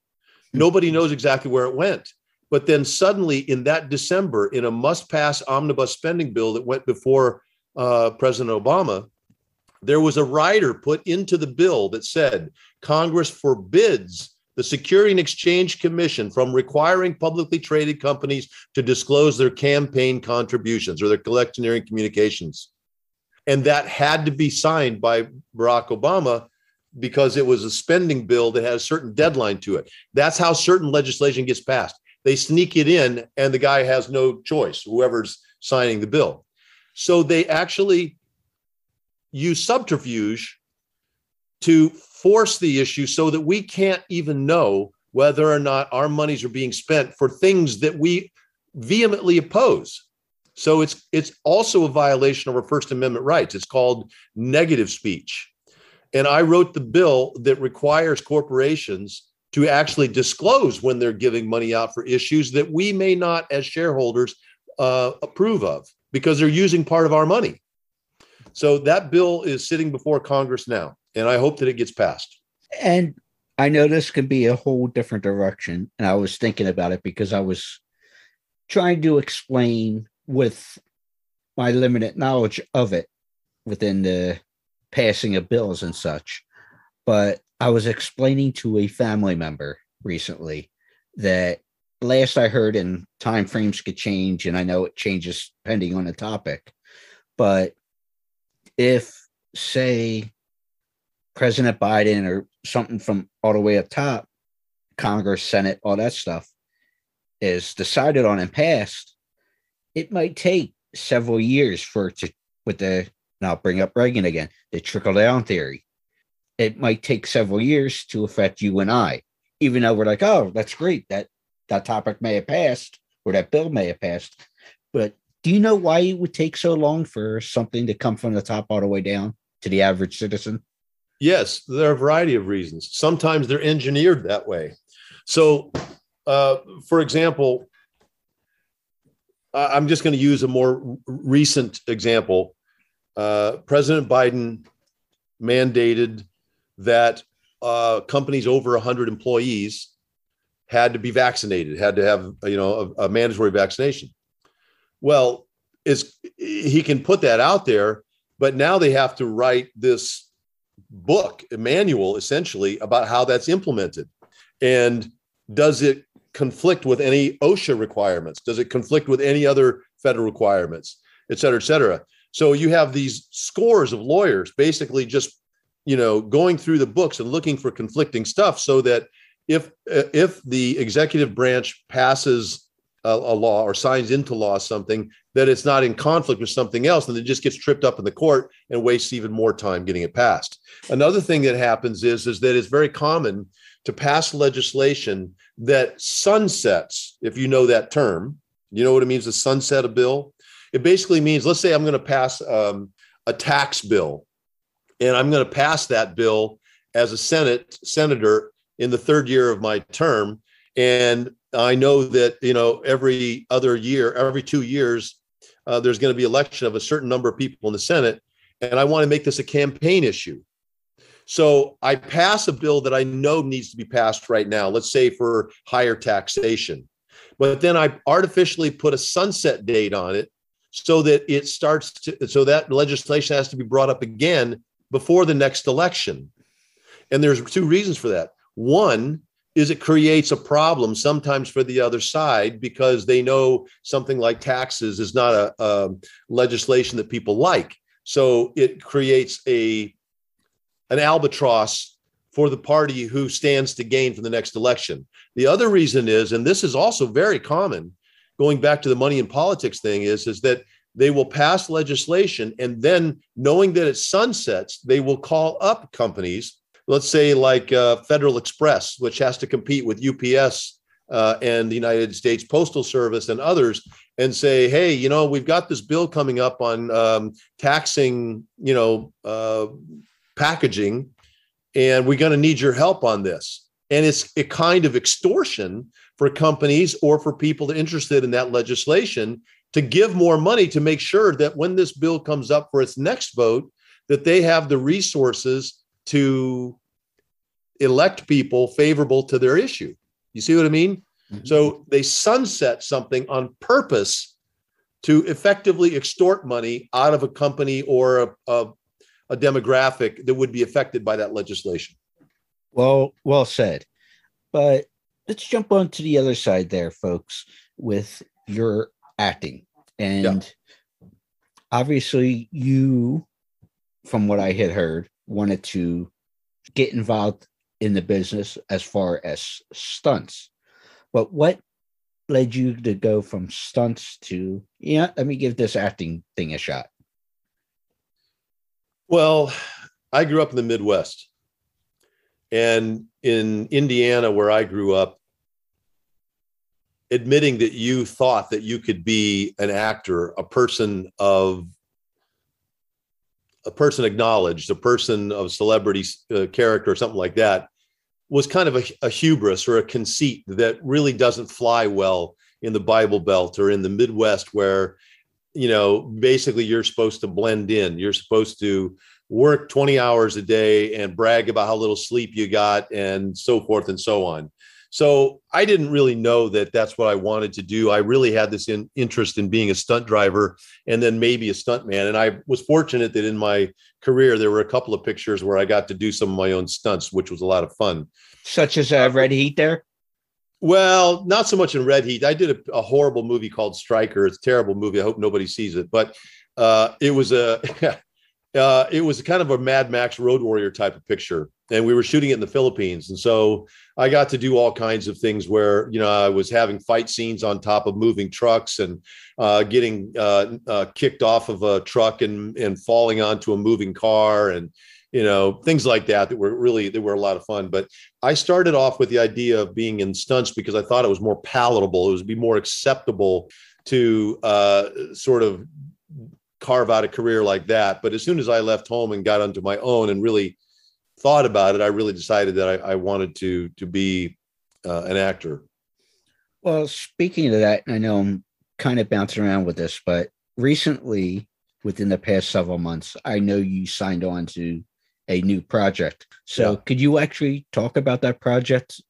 Nobody knows exactly where it went. But then suddenly, in that December, in a must pass omnibus spending bill that went before uh, President Obama, there was a rider put into the bill that said Congress forbids the Security and Exchange Commission from requiring publicly traded companies to disclose their campaign contributions or their electioneering communications. And that had to be signed by Barack Obama because it was a spending bill that had a certain deadline to it. That's how certain legislation gets passed. They sneak it in, and the guy has no choice, whoever's signing the bill. So they actually use subterfuge to force the issue so that we can't even know whether or not our monies are being spent for things that we vehemently oppose. So it's it's also a violation of our First Amendment rights. It's called negative speech. And I wrote the bill that requires corporations to actually disclose when they're giving money out for issues that we may not, as shareholders, uh, approve of because they're using part of our money. So that bill is sitting before Congress now, and I hope that it gets passed. And I know this could be a whole different direction. And I was thinking about it because I was trying to explain with my limited knowledge of it within the passing of bills and such. But I was explaining to a family member recently that last I heard, and time frames could change, and I know it changes depending on the topic. But if, say, President Biden or something from all the way up top, Congress, Senate, all that stuff is decided on and passed, it might take several years for it to with the and I'll bring up Reagan again, the trickle down theory. It might take several years to affect you and I, even though we're like, oh, that's great. That that topic may have passed or that bill may have passed. But do you know why it would take so long for something to come from the top all the way down to the average citizen? Yes, there are a variety of reasons. Sometimes they're engineered that way. So, uh, for example, I'm just going to use a more recent example. Uh, President Biden mandated that uh, companies over 100 employees had to be vaccinated, had to have you know a, a mandatory vaccination. Well, is he can put that out there, but now they have to write this book, a manual, essentially about how that's implemented, and does it conflict with any OSHA requirements? Does it conflict with any other federal requirements, et cetera, et cetera? So you have these scores of lawyers basically just, you know, going through the books and looking for conflicting stuff so that if if the executive branch passes a, a law or signs into law something that it's not in conflict with something else and it just gets tripped up in the court and wastes even more time getting it passed. Another thing that happens is is that it's very common to pass legislation that sunsets, if you know that term. You know what it means to sunset a bill? It basically means, let's say I'm going to pass um, a tax bill, and I'm going to pass that bill as a Senate senator in the third year of my term. And I know that you know every other year, every two years, uh, there's going to be election of a certain number of people in the Senate, and I want to make this a campaign issue. So I pass a bill that I know needs to be passed right now, let's say for higher taxation. But then I artificially put a sunset date on it so that it starts to, so that legislation has to be brought up again before the next election. And there's two reasons for that. One is it creates a problem sometimes for the other side because they know something like taxes is not a, a legislation that people like. So it creates a an albatross for the party who stands to gain from the next election. The other reason is, and this is also very common, going back to the money in politics thing, is, is that they will pass legislation and then knowing that it sunsets, they will call up companies, let's say like uh, Federal Express, which has to compete with UPS uh, and the United States Postal Service and others, and say, hey, you know, we've got this bill coming up on um, taxing, you know, uh, packaging, and we're going to need your help on this. And it's a kind of extortion for companies or for people interested in that legislation to give more money to make sure that when this bill comes up for its next vote, that they have the resources to elect people favorable to their issue. You see what I mean? Mm-hmm. So they sunset something on purpose to effectively extort money out of a company or a, a, a demographic that would be affected by that legislation. Well, well said. But let's jump on to the other side there, folks, with your acting. And yeah. obviously, you, from what I had heard, wanted to get involved in the business as far as stunts. But what led you to go from stunts to, yeah, let me give this acting thing a shot? Well, I grew up in the Midwest. And in Indiana, where I grew up, admitting that you thought that you could be an actor, a person of a person acknowledged, a person of celebrity uh, character, or something like that, was kind of a, a, hubris or a conceit that really doesn't fly well in the Bible Belt or in the Midwest, where you know, basically you're supposed to blend in. You're supposed to work 20 hours a day and brag about how little sleep you got and so forth and so on. So I didn't really know that that's what I wanted to do. I really had this in, interest in being a stunt driver and then maybe a stunt man. And I was fortunate that in my career, there were a couple of pictures where I got to do some of my own stunts, which was a lot of fun. Such as uh, Red Heat there? Well, not so much in Red Heat. I did a, a, horrible movie called Striker. It's a terrible movie. I hope nobody sees it, but uh, it was a *laughs* uh, it was kind of a Mad Max Road Warrior type of picture. And we were shooting it in the Philippines. And so I got to do all kinds of things where, you know, I was having fight scenes on top of moving trucks and uh, getting uh, uh, kicked off of a truck and, and falling onto a moving car and, you know, things like that that were really, they were a lot of fun. But I started off with the idea of being in stunts because I thought it was more palatable. It would be more acceptable to uh, sort of carve out a career like that. But as soon as I left home and got onto my own and really thought about it, I really decided that I, I wanted to to be uh, an actor. Well, speaking of that, I know I'm kind of bouncing around with this, but recently, within the past several months, I know you signed on to a new project. So, yeah. could you actually talk about that project?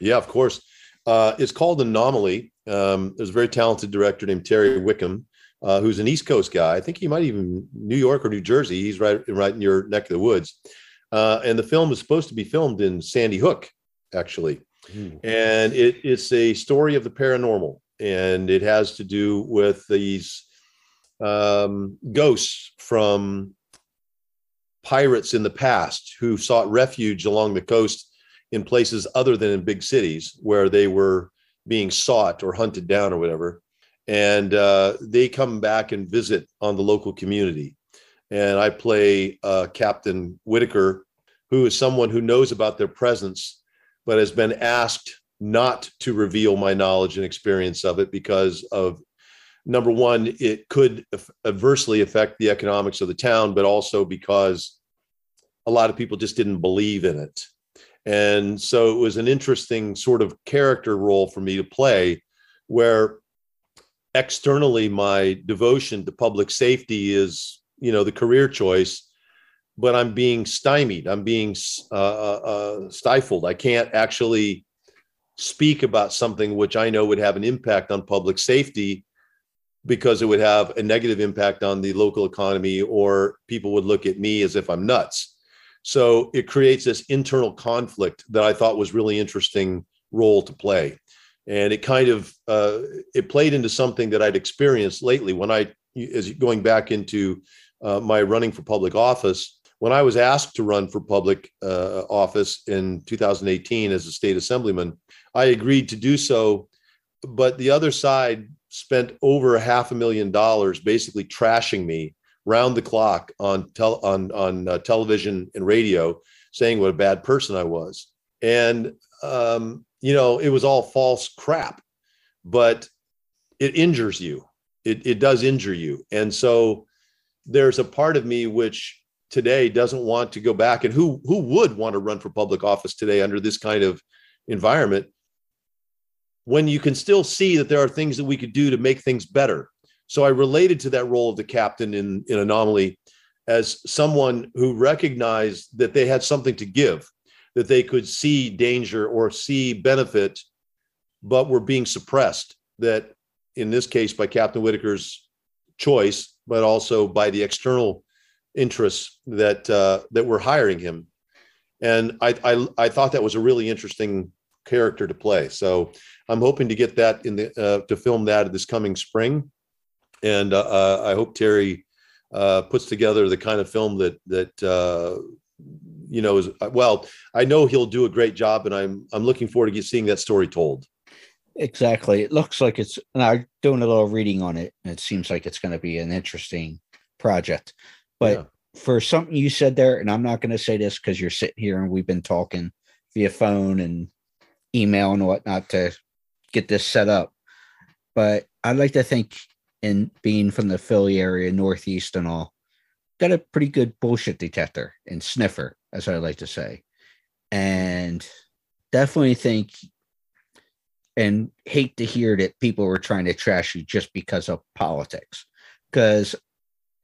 Yeah, of course. Uh, it's called Anomaly. Um, there's a very talented director named Terry Wickham, uh, who's an East Coast guy. I think he might even New York or New Jersey. He's right right in your neck of the woods. Uh, and the film is supposed to be filmed in Sandy Hook, actually. Mm. And it, it's a story of the paranormal, and it has to do with these um, ghosts from pirates in the past who sought refuge along the coast in places other than in big cities where they were being sought or hunted down or whatever. And uh, they come back and visit on the local community and I play uh, Captain Whitaker, who is someone who knows about their presence, but has been asked not to reveal my knowledge and experience of it because of number one, it could adversely affect the economics of the town, but also because a lot of people just didn't believe in it. And so it was an interesting sort of character role for me to play where externally my devotion to public safety is you know the career choice but i'm being stymied. I'm being uh, uh, uh, stifled. I can't actually speak about something which i know would have an impact on public safety because it would have a negative impact on the local economy or people would look at me as if i'm nuts. So it creates this internal conflict that i thought was really interesting role to play. And it kind of uh, it played into something that i'd experienced lately when i as going back into uh, my running for public office. When I was asked to run for public uh, office in 2018 as a state assemblyman, I agreed to do so. But the other side spent over a half a million dollars basically trashing me round the clock on tel- on on uh, television and radio, saying what a bad person I was, and um, you know it was all false crap, but it injures you. It it does injure you, and so there's a part of me which today doesn't want to go back and who who would want to run for public office today under this kind of environment when you can still see that there are things that we could do to make things better. So i related to that role of the captain in in anomaly as someone who recognized that they had something to give that they could see danger or see benefit but were being suppressed that in this case by captain whitaker's choice but also by the external interests that uh, that were hiring him. And I, I, I thought that was a really interesting character to play. So I'm hoping to get that in the uh, to film that this coming spring, and uh, uh I hope Terry uh, puts together the kind of film that that uh, you know is well. I know he'll do a great job, and I'm I'm looking forward to seeing that story told. Exactly. It looks like it's now doing a little reading on it, and it seems like it's going to be an interesting project. But yeah. for something you said there, and I'm not going to say this because you're sitting here and we've been talking via phone and email and whatnot to get this set up. But I'd like to think, in being from the Philly area, Northeast and all, got a pretty good bullshit detector and sniffer, as I like to say. And definitely think and hate to hear that people were trying to trash you just because of politics. Because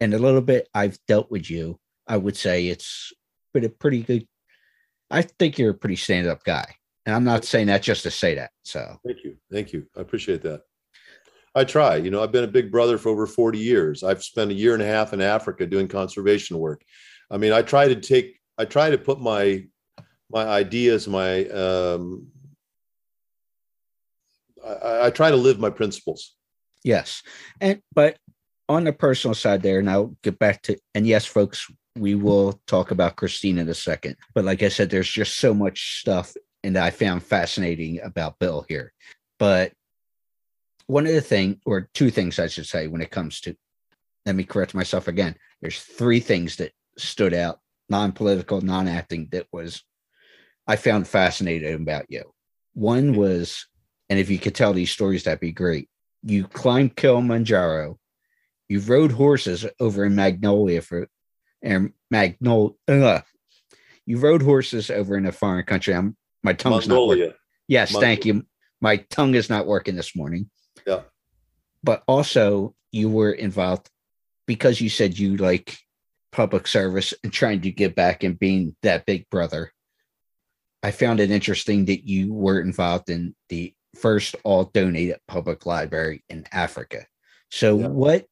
in a little bit I've dealt with you, I would say it's been a pretty good. I think you're a pretty stand up guy. And I'm not saying that just to say that. So thank you. Thank you. I appreciate that. I try. You know, I've been a big brother for over 40 years. I've spent a year and a half in Africa doing conservation work. I mean, I try to take, I try to put my my ideas, my um, I, I try to live my principles. Yes, and but on the personal side, there now get back to and yes, folks, we will talk about Christine in a second. But like I said, there's just so much stuff and I found fascinating about Bill here. But one of the thing, or two things I should say, when it comes to, let me correct myself again. There's three things that stood out, non-political, non-acting, that was I found fascinating about you. One was, and if you could tell these stories, that'd be great. You climbed Kilimanjaro. You rode horses over in Magnolia for, and Magnol. You rode horses over in a foreign country. I'm my tongue's Mongolia. not working. Yes, Mongolia. thank you. My tongue is not working this morning. Yeah. But also, you were involved because you said you like public service and trying to give back and being that big brother. I found it interesting that you were involved in the first all donated public library in Africa. So, Yeah. what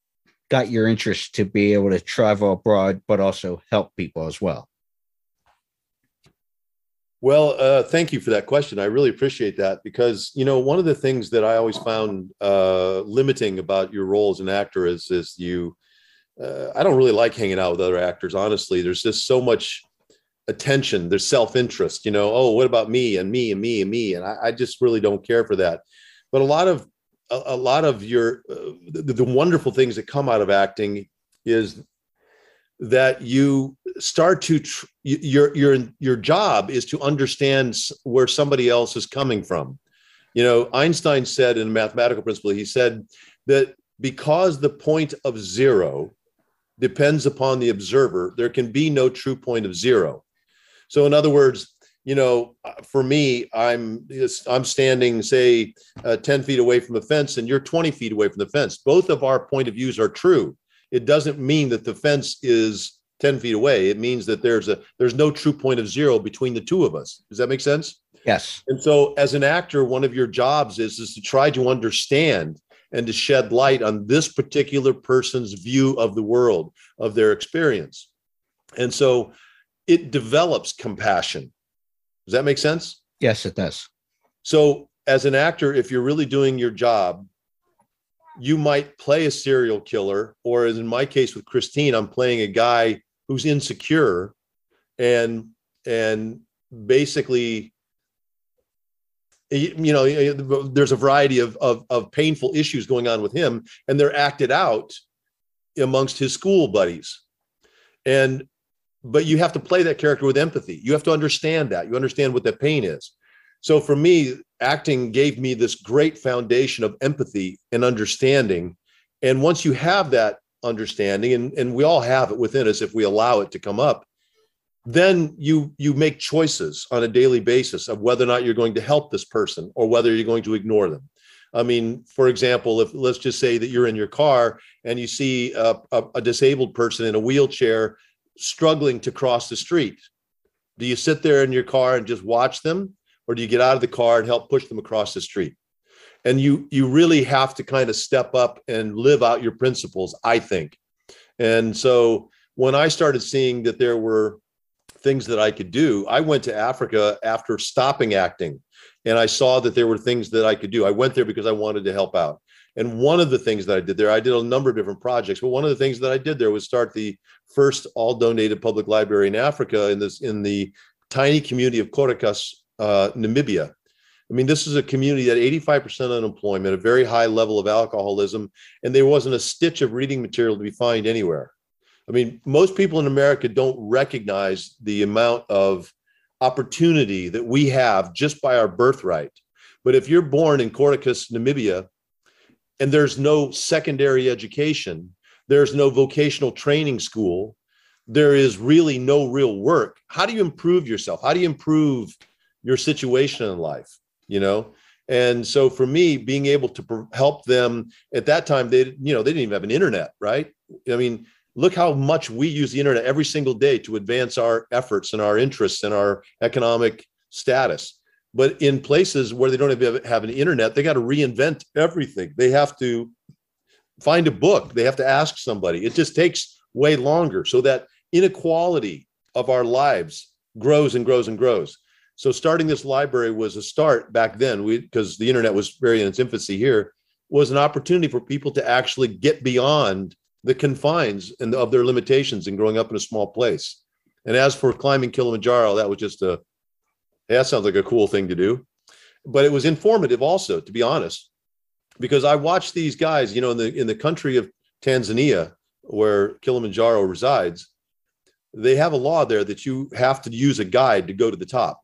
got your interest to be able to travel abroad, but also help people as well? Well, uh, thank you for that question. I really appreciate that because you know one of the things that I always found uh, limiting about your role as an actor is is you. Uh, I don't really like hanging out with other actors. Honestly, there's just so much attention. There's self interest. You know, oh, what about me and me and me and me? And I, I just really don't care for that. But a lot of a, a lot of your uh, the, the wonderful things that come out of acting is that you start to tr- your your your job is to understand where somebody else is coming from you know einstein said in a mathematical principle he said that because the point of zero depends upon the observer there can be no true point of zero so in other words you know for me i'm i'm standing say uh, 10 feet away from the fence and you're 20 feet away from the fence. Both of our point of views are true. It doesn't mean that the fence is 10 feet away. It means that there's a there's no true point of zero between the two of us. Does that make sense? Yes. and so as an actor one of your jobs is is to try to understand and to shed light on this particular person's view of the world of their experience. And so it develops compassion. Does that make sense? Yes, it does. so, as an actor, if you're really doing your job, you might play a serial killer, or as in my case with Christine, I'm playing a guy who's insecure and and basically you know there's a variety of, of of painful issues going on with him and they're acted out amongst his school buddies. And but you have to play that character with empathy. You have to understand that. You understand what that pain is. So for me acting gave me this great foundation of empathy and understanding. And once you have that understanding and, and we all have it within us if we allow it to come up then you you make choices on a daily basis of whether or not you're going to help this person or whether you're going to ignore them. I mean for example if let's just say that you're in your car and you see a, a, a disabled person in a wheelchair struggling to cross the street. Do you sit there in your car and just watch them or do you get out of the car and help push them across the street? And you you really have to kind of step up and live out your principles i think. And so when i started seeing that there were things that i could do i went to africa after stopping acting and i saw that there were things that i could do. I went there because i wanted to help out and one of the things that i did there i did a number of different projects but one of the things that i did there was start the first all donated public library in africa in this in the tiny community of Khorixas, uh, namibia I mean, this is a community that 85% unemployment, a very high level of alcoholism, and there wasn't a stitch of reading material to be found anywhere. I mean, most people in America don't recognize the amount of opportunity that we have just by our birthright. But if you're born in Khorixas, Namibia, and there's no secondary education, there's no vocational training school, there is really no real work. How do you improve yourself? How do you improve your situation in life? You know, and so for me, being able to help them at that time, they you know they didn't even have an internet, right? I mean, look how much we use the internet every single day to advance our efforts and our interests and our economic status. But in places where they don't have, have an internet, they got to reinvent everything. They have to find a book. They have to ask somebody. It just takes way longer. So that inequality of our lives grows and grows and grows. So starting this library was a start back then, because the internet was very in its infancy here, was an opportunity for people to actually get beyond the confines and of their limitations in growing up in a small place. And as for climbing Kilimanjaro, that was just a that sounds like a cool thing to do. But it was informative also, to be honest, because I watched these guys, you know, in the in the country of Tanzania, where Kilimanjaro resides, they have a law there that you have to use a guide to go to the top.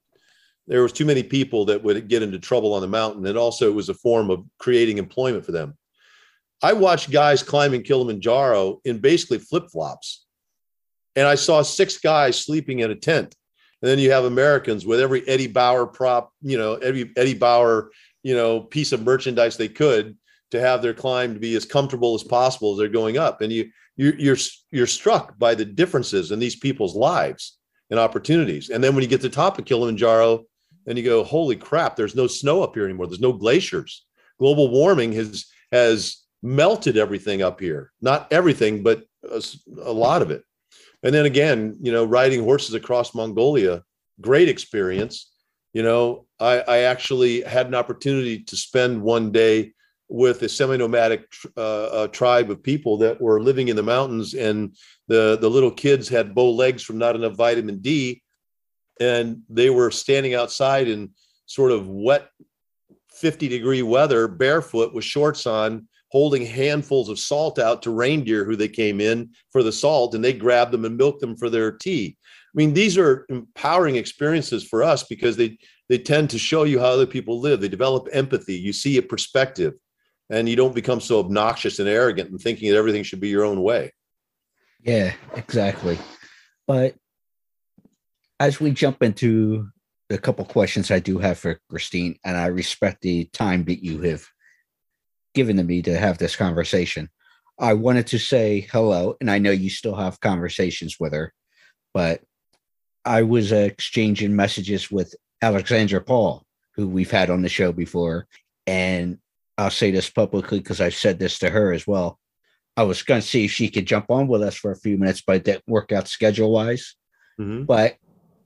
There was too many people that would get into trouble on the mountain, and also it was a form of creating employment for them. I watched guys climbing Kilimanjaro in basically flip flops, and I saw six guys sleeping in a tent. And then you have Americans with every Eddie Bauer prop, you know, every Eddie Bauer, you know, piece of merchandise they could to have their climb to be as comfortable as possible as they're going up. And you you're you're you're struck by the differences in these people's lives and opportunities. And then when you get to the top of Kilimanjaro, and you go, holy crap, there's no snow up here anymore. There's no glaciers. Global warming has has melted everything up here. Not everything, but a, a lot of it. And then again, you know, riding horses across Mongolia, great experience. You know, I, I actually had an opportunity to spend one day with a semi-nomadic uh, uh, tribe of people that were living in the mountains, and the the little kids had bow legs from not enough vitamin D, and they were standing outside in sort of wet, fifty degree weather, barefoot with shorts on, holding handfuls of salt out to reindeer who they came in for the salt and they grabbed them and milked them for their tea. I mean, these are empowering experiences for us because they they tend to show you how other people live. They develop empathy. You see a perspective, and you don't become so obnoxious and arrogant and thinking that everything should be your own way. Yeah, exactly. But as we jump into a couple questions I do have for Christine, and I respect the time that you have given to me to have this conversation. I wanted to say hello, and I know you still have conversations with her, but I was uh, exchanging messages with Alexandra Paul, who we've had on the show before. And I'll say this publicly because I've said this to her as well. I was going to see if she could jump on with us for a few minutes, but it didn't work out schedule wise. Mm-hmm. But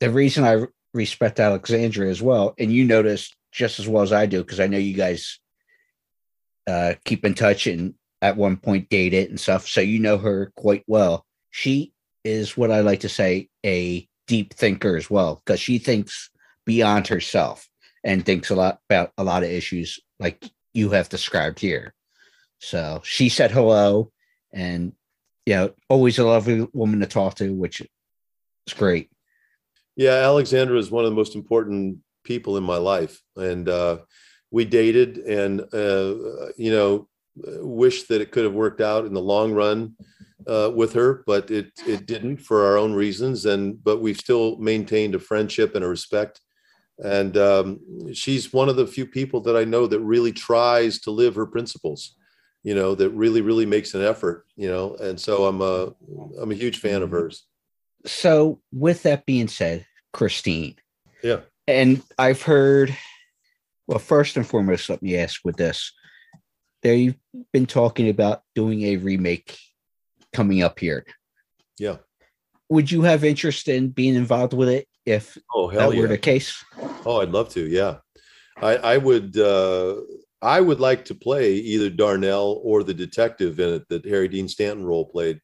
the reason I respect Alexandra as well, and you notice just as well as I do, because I know you guys uh, keep in touch and at one point dated and stuff. So you know her quite well. She is what I like to say a deep thinker as well, because she thinks beyond herself and thinks a lot about a lot of issues like you have described here. So she said hello and you know, always a lovely woman to talk to, which is great. Yeah, Alexandra is one of the most important people in my life. And uh we dated and uh, you know wish that it could have worked out in the long run uh, with her, but it it didn't for our own reasons. And but we've still maintained a friendship and a respect. And um, she's one of the few people that I know that really tries to live her principles. You know, that really really makes an effort. You know, and so I'm a I'm a huge fan of hers. So with that being said, Christine. Yeah. And I've heard well, first and foremost, let me ask with this. They've been talking about doing a remake coming up here. Yeah. Would you have interest in being involved with it if oh, hell that yeah. were the case? Oh, I'd love to. Yeah. I, I would uh, I would like to play either Darnell or the detective in it that Harry Dean Stanton role played.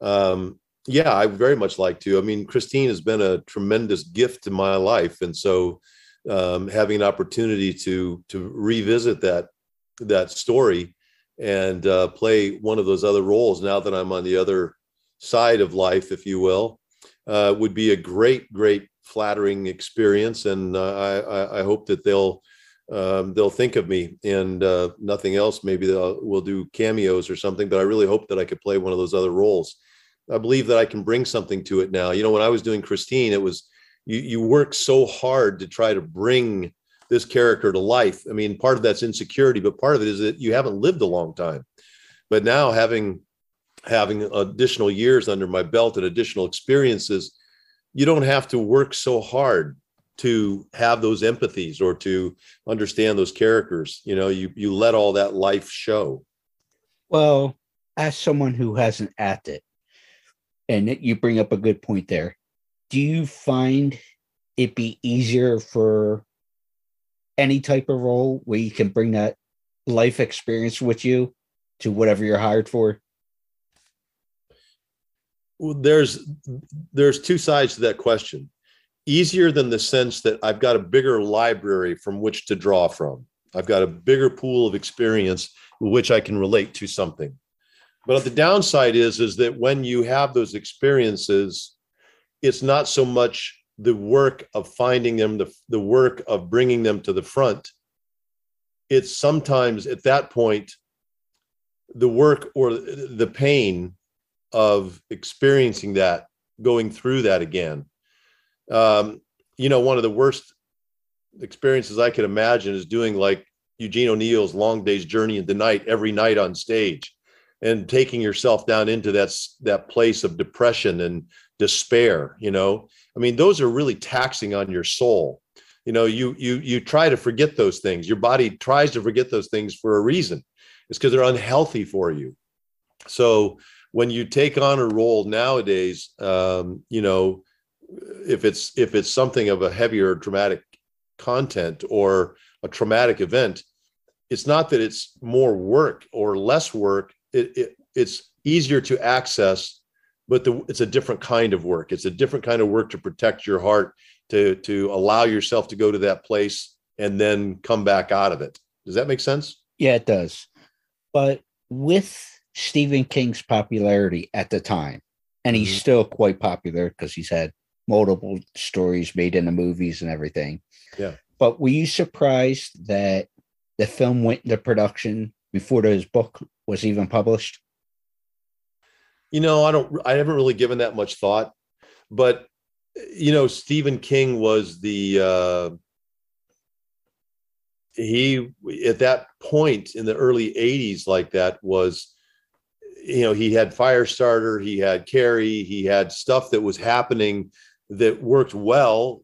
Um, yeah, I very much like to. I mean, Christine has been a tremendous gift in my life, and so um, having an opportunity to to revisit that that story and uh, play one of those other roles now that I'm on the other side of life, if you will, uh, would be a great, great, flattering experience. And uh, I, I hope that they'll um, they'll think of me and uh, nothing else. Maybe they'll we'll do cameos or something. But I really hope that I could play one of those other roles. I believe that I can bring something to it now. You know, when I was doing Christine, it was you you work so hard to try to bring this character to life. I mean, part of that's insecurity, but part of it is that you haven't lived a long time. But now having having additional years under my belt and additional experiences, you don't have to work so hard to have those empathies or to understand those characters. You know, you you let all that life show. Well, as someone who hasn't acted, and you bring up a good point there, do you find it be easier for any type of role where you can bring that life experience with you to whatever you're hired for? there's there's two sides to that question. Easier than the sense that I've got a bigger library from which to draw from. I've got a bigger pool of experience with which I can relate to something. But the downside is is that when you have those experiences, it's not so much the work of finding them, the, the work of bringing them to the front. It's sometimes at that point, the work or the pain of experiencing that, going through that again. Um, you know, one of the worst experiences I could imagine is doing like Eugene O'Neill's Long Day's Journey into Night every night on stage and taking yourself down into that, that place of depression and despair, you know. I mean, those are really taxing on your soul. You know, you you you try to forget those things. Your body tries to forget those things for a reason. It's because they're unhealthy for you. So when you take on a role nowadays, um, you know, if it's if it's something of a heavier dramatic content or a traumatic event, it's not that it's more work or less work. It, it it's easier to access, but the, it's a different kind of work. It's a different kind of work to protect your heart, to to allow yourself to go to that place and then come back out of it. Does that make sense? Yeah, it does. But with Stephen King's popularity at the time, and he's mm-hmm. still quite popular because he's had multiple stories made into movies and everything. Yeah. But were you surprised that the film went into production before his book was even published? You know, I don't I haven't really given that much thought, but you know, Stephen King was the uh he at that point in the early 80s like that was you know he had firestarter he had carrie he had stuff that was happening that worked well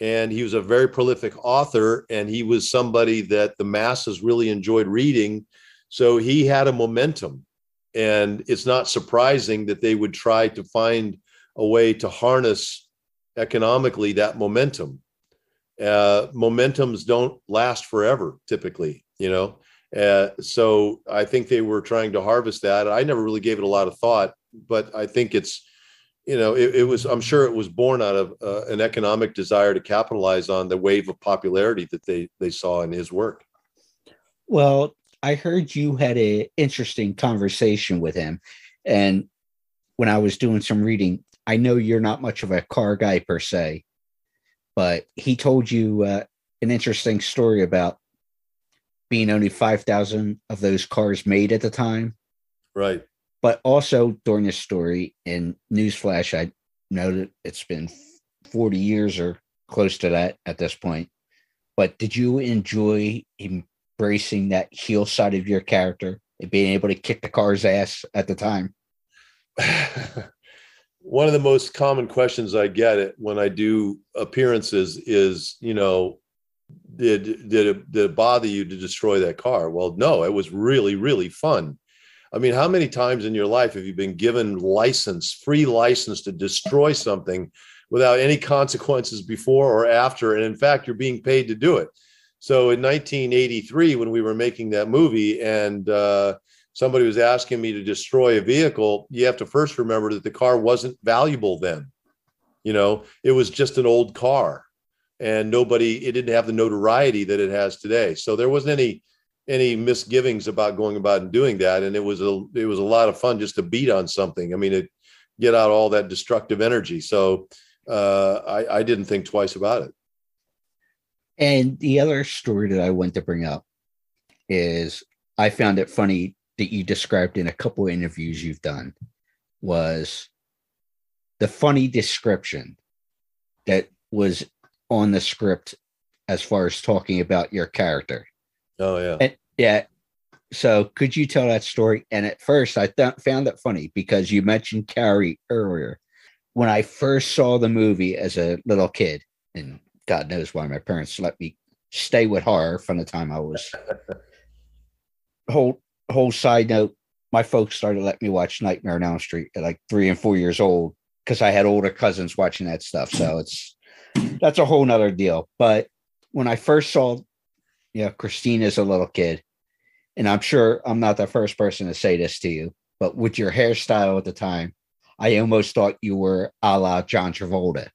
and he was a very prolific author and he was somebody that the masses really enjoyed reading. So he had a momentum and it's not surprising that they would try to find a way to harness economically that momentum. Uh, momentums don't last forever typically you know? Uh, so i think they were trying to harvest that. I never really gave it a lot of thought but i think it's you know it, it was i'm sure it was born out of uh, an economic desire to capitalize on the wave of popularity that they they saw in his work. Well i heard you had an interesting conversation with him and when i was doing some reading i know you're not much of a car guy per se but he told you uh, an interesting story about being only 5,000 of those cars made at the time. Right. But also during this story, in Newsflash, I know that it's been 40 years or close to that at this point. But did you enjoy embracing that heel side of your character and being able to kick the car's ass at the time? *laughs* one of the most common questions I get when I do appearances is, you know, did did it, did it bother you to destroy that car? Well, no, it was really really fun. I mean, how many times in your life have you been given license, free license to destroy something without any consequences before or after? And in fact, you're being paid to do it. So in 1983, when we were making that movie, and uh, somebody was asking me to destroy a vehicle, you have to first remember that the car wasn't valuable then. You know, it was just an old car and nobody, it didn't have the notoriety that it has today. So there wasn't any, any misgivings about going about and doing that. And it was a, it was a lot of fun just to beat on something. I mean, it get out all that destructive energy. So uh, I, I didn't think twice about it. And the other story that I want to bring up is I found it funny that you described in a couple interviews you've done was the funny description that was on the script as far as talking about your character. Oh yeah. And, yeah. So could you tell that story? And at first I th- found it funny because you mentioned Carrie earlier. When I first saw the movie as a little kid, and God knows why my parents let me stay with horror from the time I was *laughs* whole whole side note, my folks started letting me watch Nightmare on Elm Street at like three and four years old because I had older cousins watching that stuff. So it's that's a whole nother deal. But when I first saw, yeah, Christine as a little kid, and I'm sure I'm not the first person to say this to you, but with your hairstyle at the time, I almost thought you were a la John Travolta.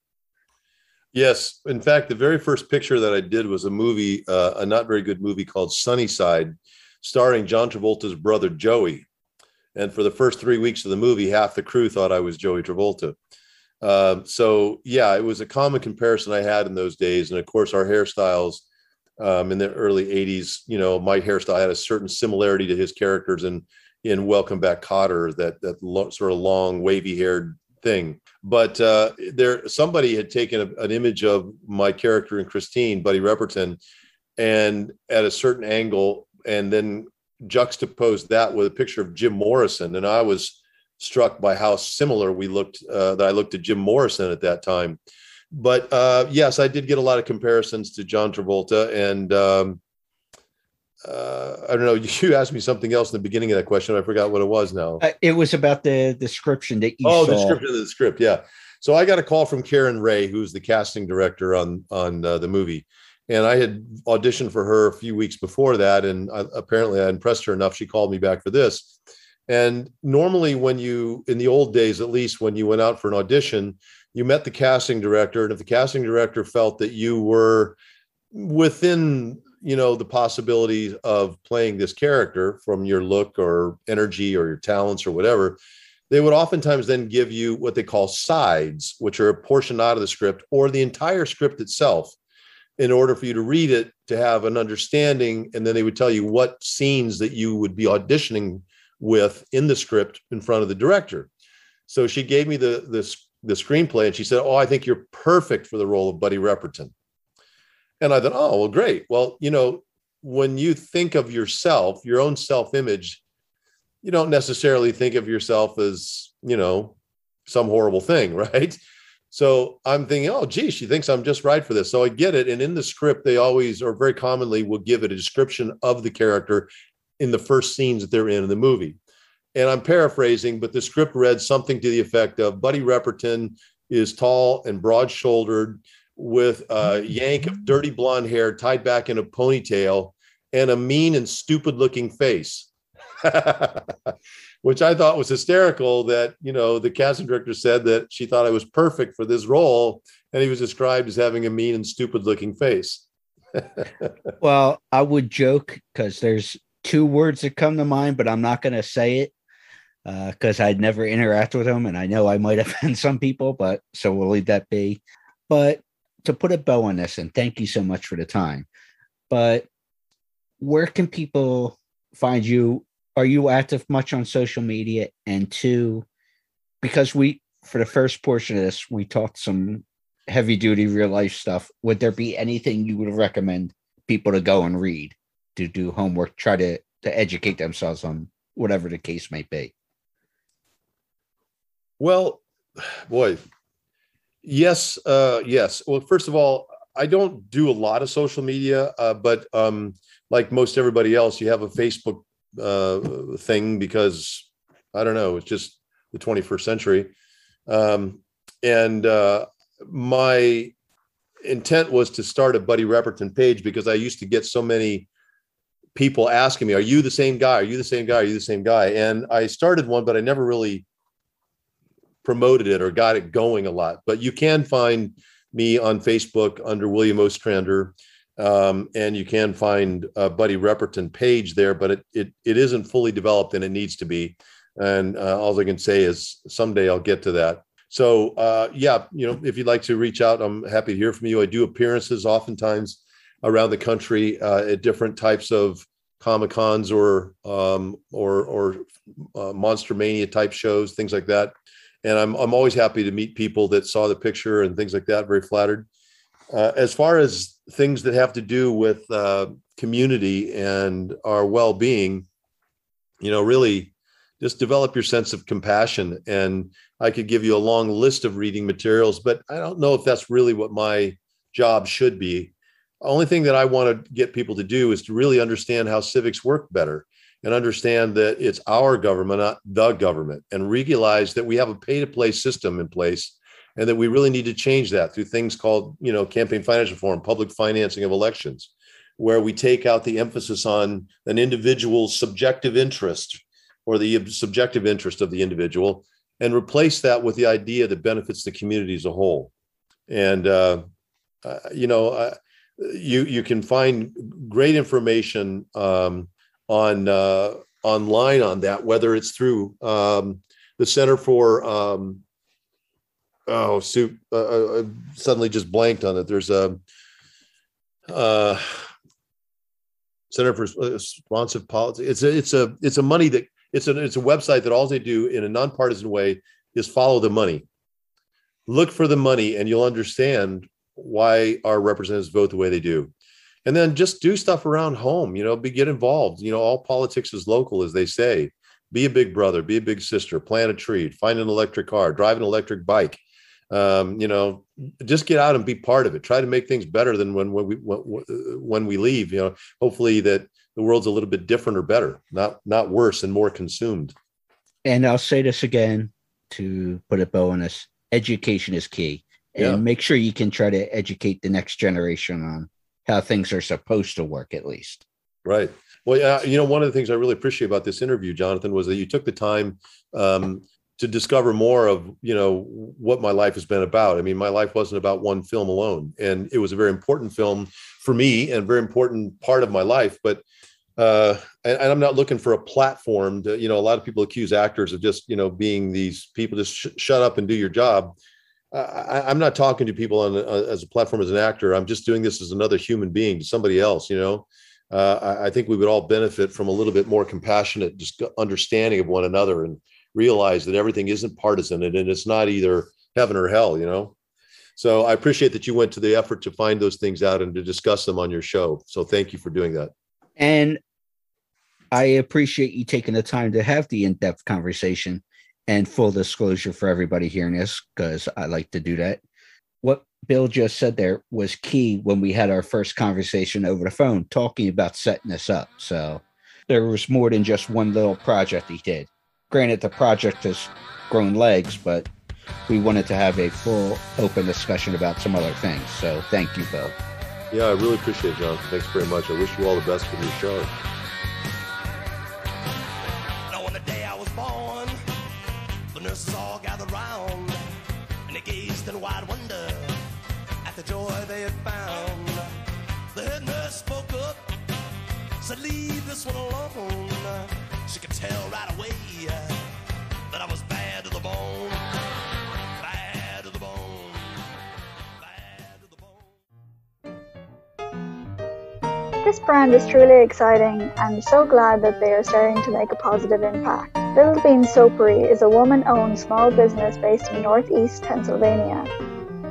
Yes, in fact, the very first picture that I did was a movie, uh, a not very good movie called Sunnyside, starring John Travolta's brother Joey. And for the first three weeks of the movie, half the crew thought I was Joey Travolta. Um, so yeah, it was a common comparison I had in those days, and of course, our hairstyles um, in the early '80s. You know, my hairstyle had a certain similarity to his characters in in Welcome Back, Kotter. That that lo- sort of long, wavy-haired thing. But uh, there, somebody had taken a, an image of my character in Christine, Buddy Repperton, and at a certain angle, and then juxtaposed that with a picture of Jim Morrison, and I was struck by how similar we looked. Uh, that I looked at Jim Morrison at that time. But uh, yes, I did get a lot of comparisons to John Travolta, and um, uh, I don't know. *laughs* You asked me something else in the beginning of that question. I forgot what it was now. Uh, it was about the description that you oh, saw. the description of the script. Yeah. So I got a call from Karen Rea, who's the casting director on on uh, the movie, and I had auditioned for her a few weeks before that, and I, apparently I impressed her enough. She called me back for this. And normally, when you in the old days, at least when you went out for an audition, you met the casting director, and if the casting director felt that you were within you know the possibilities of playing this character from your look or energy or your talents or whatever they would oftentimes then give you what they call sides which are a portion out of the script or the entire script itself in order for you to read it to have an understanding and then they would tell you what scenes that you would be auditioning with in the script in front of the director. So she gave me the the, the screenplay and she said oh i think you're perfect for the role of buddy repperton and I thought, oh, well, great. Well, you know, when you think of yourself, your own self image, you don't necessarily think of yourself as, you know, some horrible thing, *laughs* right? So I'm thinking, oh, gee, she thinks I'm just right for this. So I get it. And in the script, they always or very commonly will give it a description of the character in the first scenes that they're in in the movie. And I'm paraphrasing, but the script read something to the effect of Buddy Repperton is tall and broad shouldered with a yank of dirty blonde hair tied back in a ponytail and a mean and stupid looking face. *laughs* Which i thought was hysterical that you know the casting director said that she thought i was perfect for this role and he was described as having a mean and stupid looking face. *laughs* Well i would joke because there's two words that come to mind but i'm not going to say it because uh, i'd never interact with him and i know i might *laughs* offend some people but so we'll leave that be. But to put a bow on this, and thank you so much for the time. But where can people find you? Are you active much on social media? And two, because we for the first portion of this, we talked some heavy duty real life stuff. Would there be anything you would recommend people to go and read to do homework, try to to educate themselves on whatever the case may be? Well, boy, Yes, uh, yes. Well, first of all, I don't do a lot of social media, uh, but um, like most everybody else, you have a Facebook uh, thing because I don't know, it's just the 21st century. Um, and uh, my intent was to start a Buddy Repperton page because I used to get so many people asking me, "Are you the same guy? Are you the same guy? Are you the same guy?" And I started one, but I never really promoted it or got it going a lot. But you can find me on Facebook under William Ostrander. Um, and you can find a Buddy Repperton page there, but it, it, it isn't fully developed and it needs to be. And uh, all I can say is someday I'll get to that. So uh, yeah, you know, if you'd like to reach out, I'm happy to hear from you. I do appearances oftentimes around the country uh, at different types of comic cons or um, or or uh, monster mania type shows, things like that and I'm I'm always happy to meet people that saw the picture and things like that. Very flattered. Uh, as far as things that have to do with uh, community and our well-being, you know, really just develop your sense of compassion. And I could give you a long list of reading materials, but I don't know if that's really what my job should be. The only thing that I want to get people to do is to really understand how civics work better and understand that it's our government, not the government, and realize that we have a pay to play system in place and that we really need to change that through things called, you know, campaign finance reform, public financing of elections, where we take out the emphasis on an individual's subjective interest or the subjective interest of the individual and replace that with the idea that benefits the community as a whole. And uh, uh, you know, uh, you you can find great information um, on uh, online on that, whether it's through um, the Center for um, oh, soup. Uh, uh, suddenly just blanked on it. There's a uh, Center for Responsive Policy. It's a it's a it's a money that it's a it's a website that all they do in a nonpartisan way is follow the money. Look for the money, and you'll understand why our representatives vote the way they do. And then just do stuff around home. You know, be get involved. You know, all politics is local, as they say. Be a big brother, be a big sister. Plant a tree, find an electric car, drive an electric bike um, you know, just get out and be part of it. Try to make things better than when, when we when, when we leave. You know, hopefully that the world's a little bit different or better, not not worse and more consumed. And I'll say this again to put a bow on this: education is key, and Yeah. make sure you can try to educate the next generation on how things are supposed to work, at least. Right. Well, yeah, you know, one of the things I really appreciate about this interview, Jonathan, was that you took the time um, to discover more of, you know, what my life has been about. I mean, my life wasn't about one film alone, and it was a very important film for me and a very important part of my life. But uh, and, and I'm not looking for a platform. To, you know, a lot of people accuse actors of just, you know, being these people just sh- shut up and do your job. I, I'm not talking to people on uh, as a platform as an actor. I'm just doing this as another human being, somebody else. You know, uh, I, I think we would all benefit from a little bit more compassionate, just understanding of one another, and realize that everything isn't partisan and, and it's not either heaven or hell. You know. So I appreciate that you went to the effort to find those things out and to discuss them on your show. So thank you for doing that. And I appreciate you taking the time to have the in-depth conversation and full disclosure for everybody hearing this, because I like to do that. What Bill just said there was key when we had our first conversation over the phone, talking about setting this up. So there was more than just one little project he did. Granted, the project has grown legs, but we wanted to have a full open discussion about some other things. So thank you, Bill. Yeah, I really appreciate it, John. Thanks very much. I wish you all the best with your show. This one alone." She could tell right away uh, that I was bad to the bone, bad to the bone, bad to the bone. This brand is truly exciting and I'm so glad that they are starting to make a positive impact. Little Bean Soapery is a woman owned small business based in northeast Pennsylvania.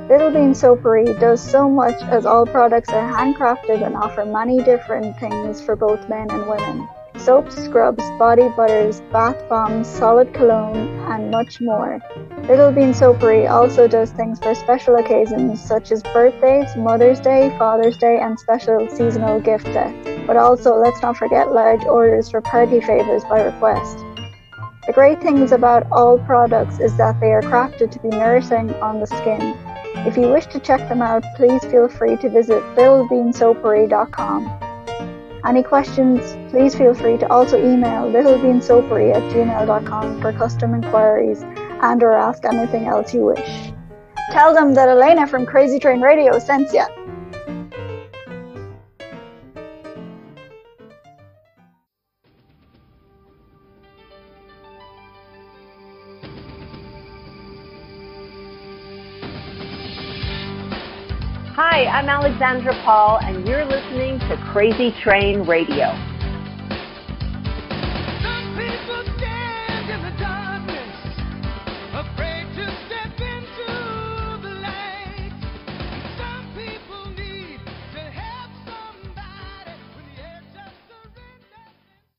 Little Bean Soapery does so much as all products are handcrafted and offer many different things for both men and women. Soaps, scrubs, body butters, bath bombs, solid cologne, and much more. Little Bean Soapery also does things for special occasions such as birthdays, Mother's Day, Father's Day, and special seasonal gift sets. But also, let's not forget large orders for party favors by request. The great things about all products is that they are crafted to be nourishing on the skin. If you wish to check them out, please feel free to visit littlebeansoapery.com. Any questions, please feel free to also email littlebeansoapery at gmail.com for custom inquiries and or ask anything else you wish. Tell them that Elena from Crazy Train Radio sent you. I'm Alexandra Paul, and you're listening to Crazy Train Radio.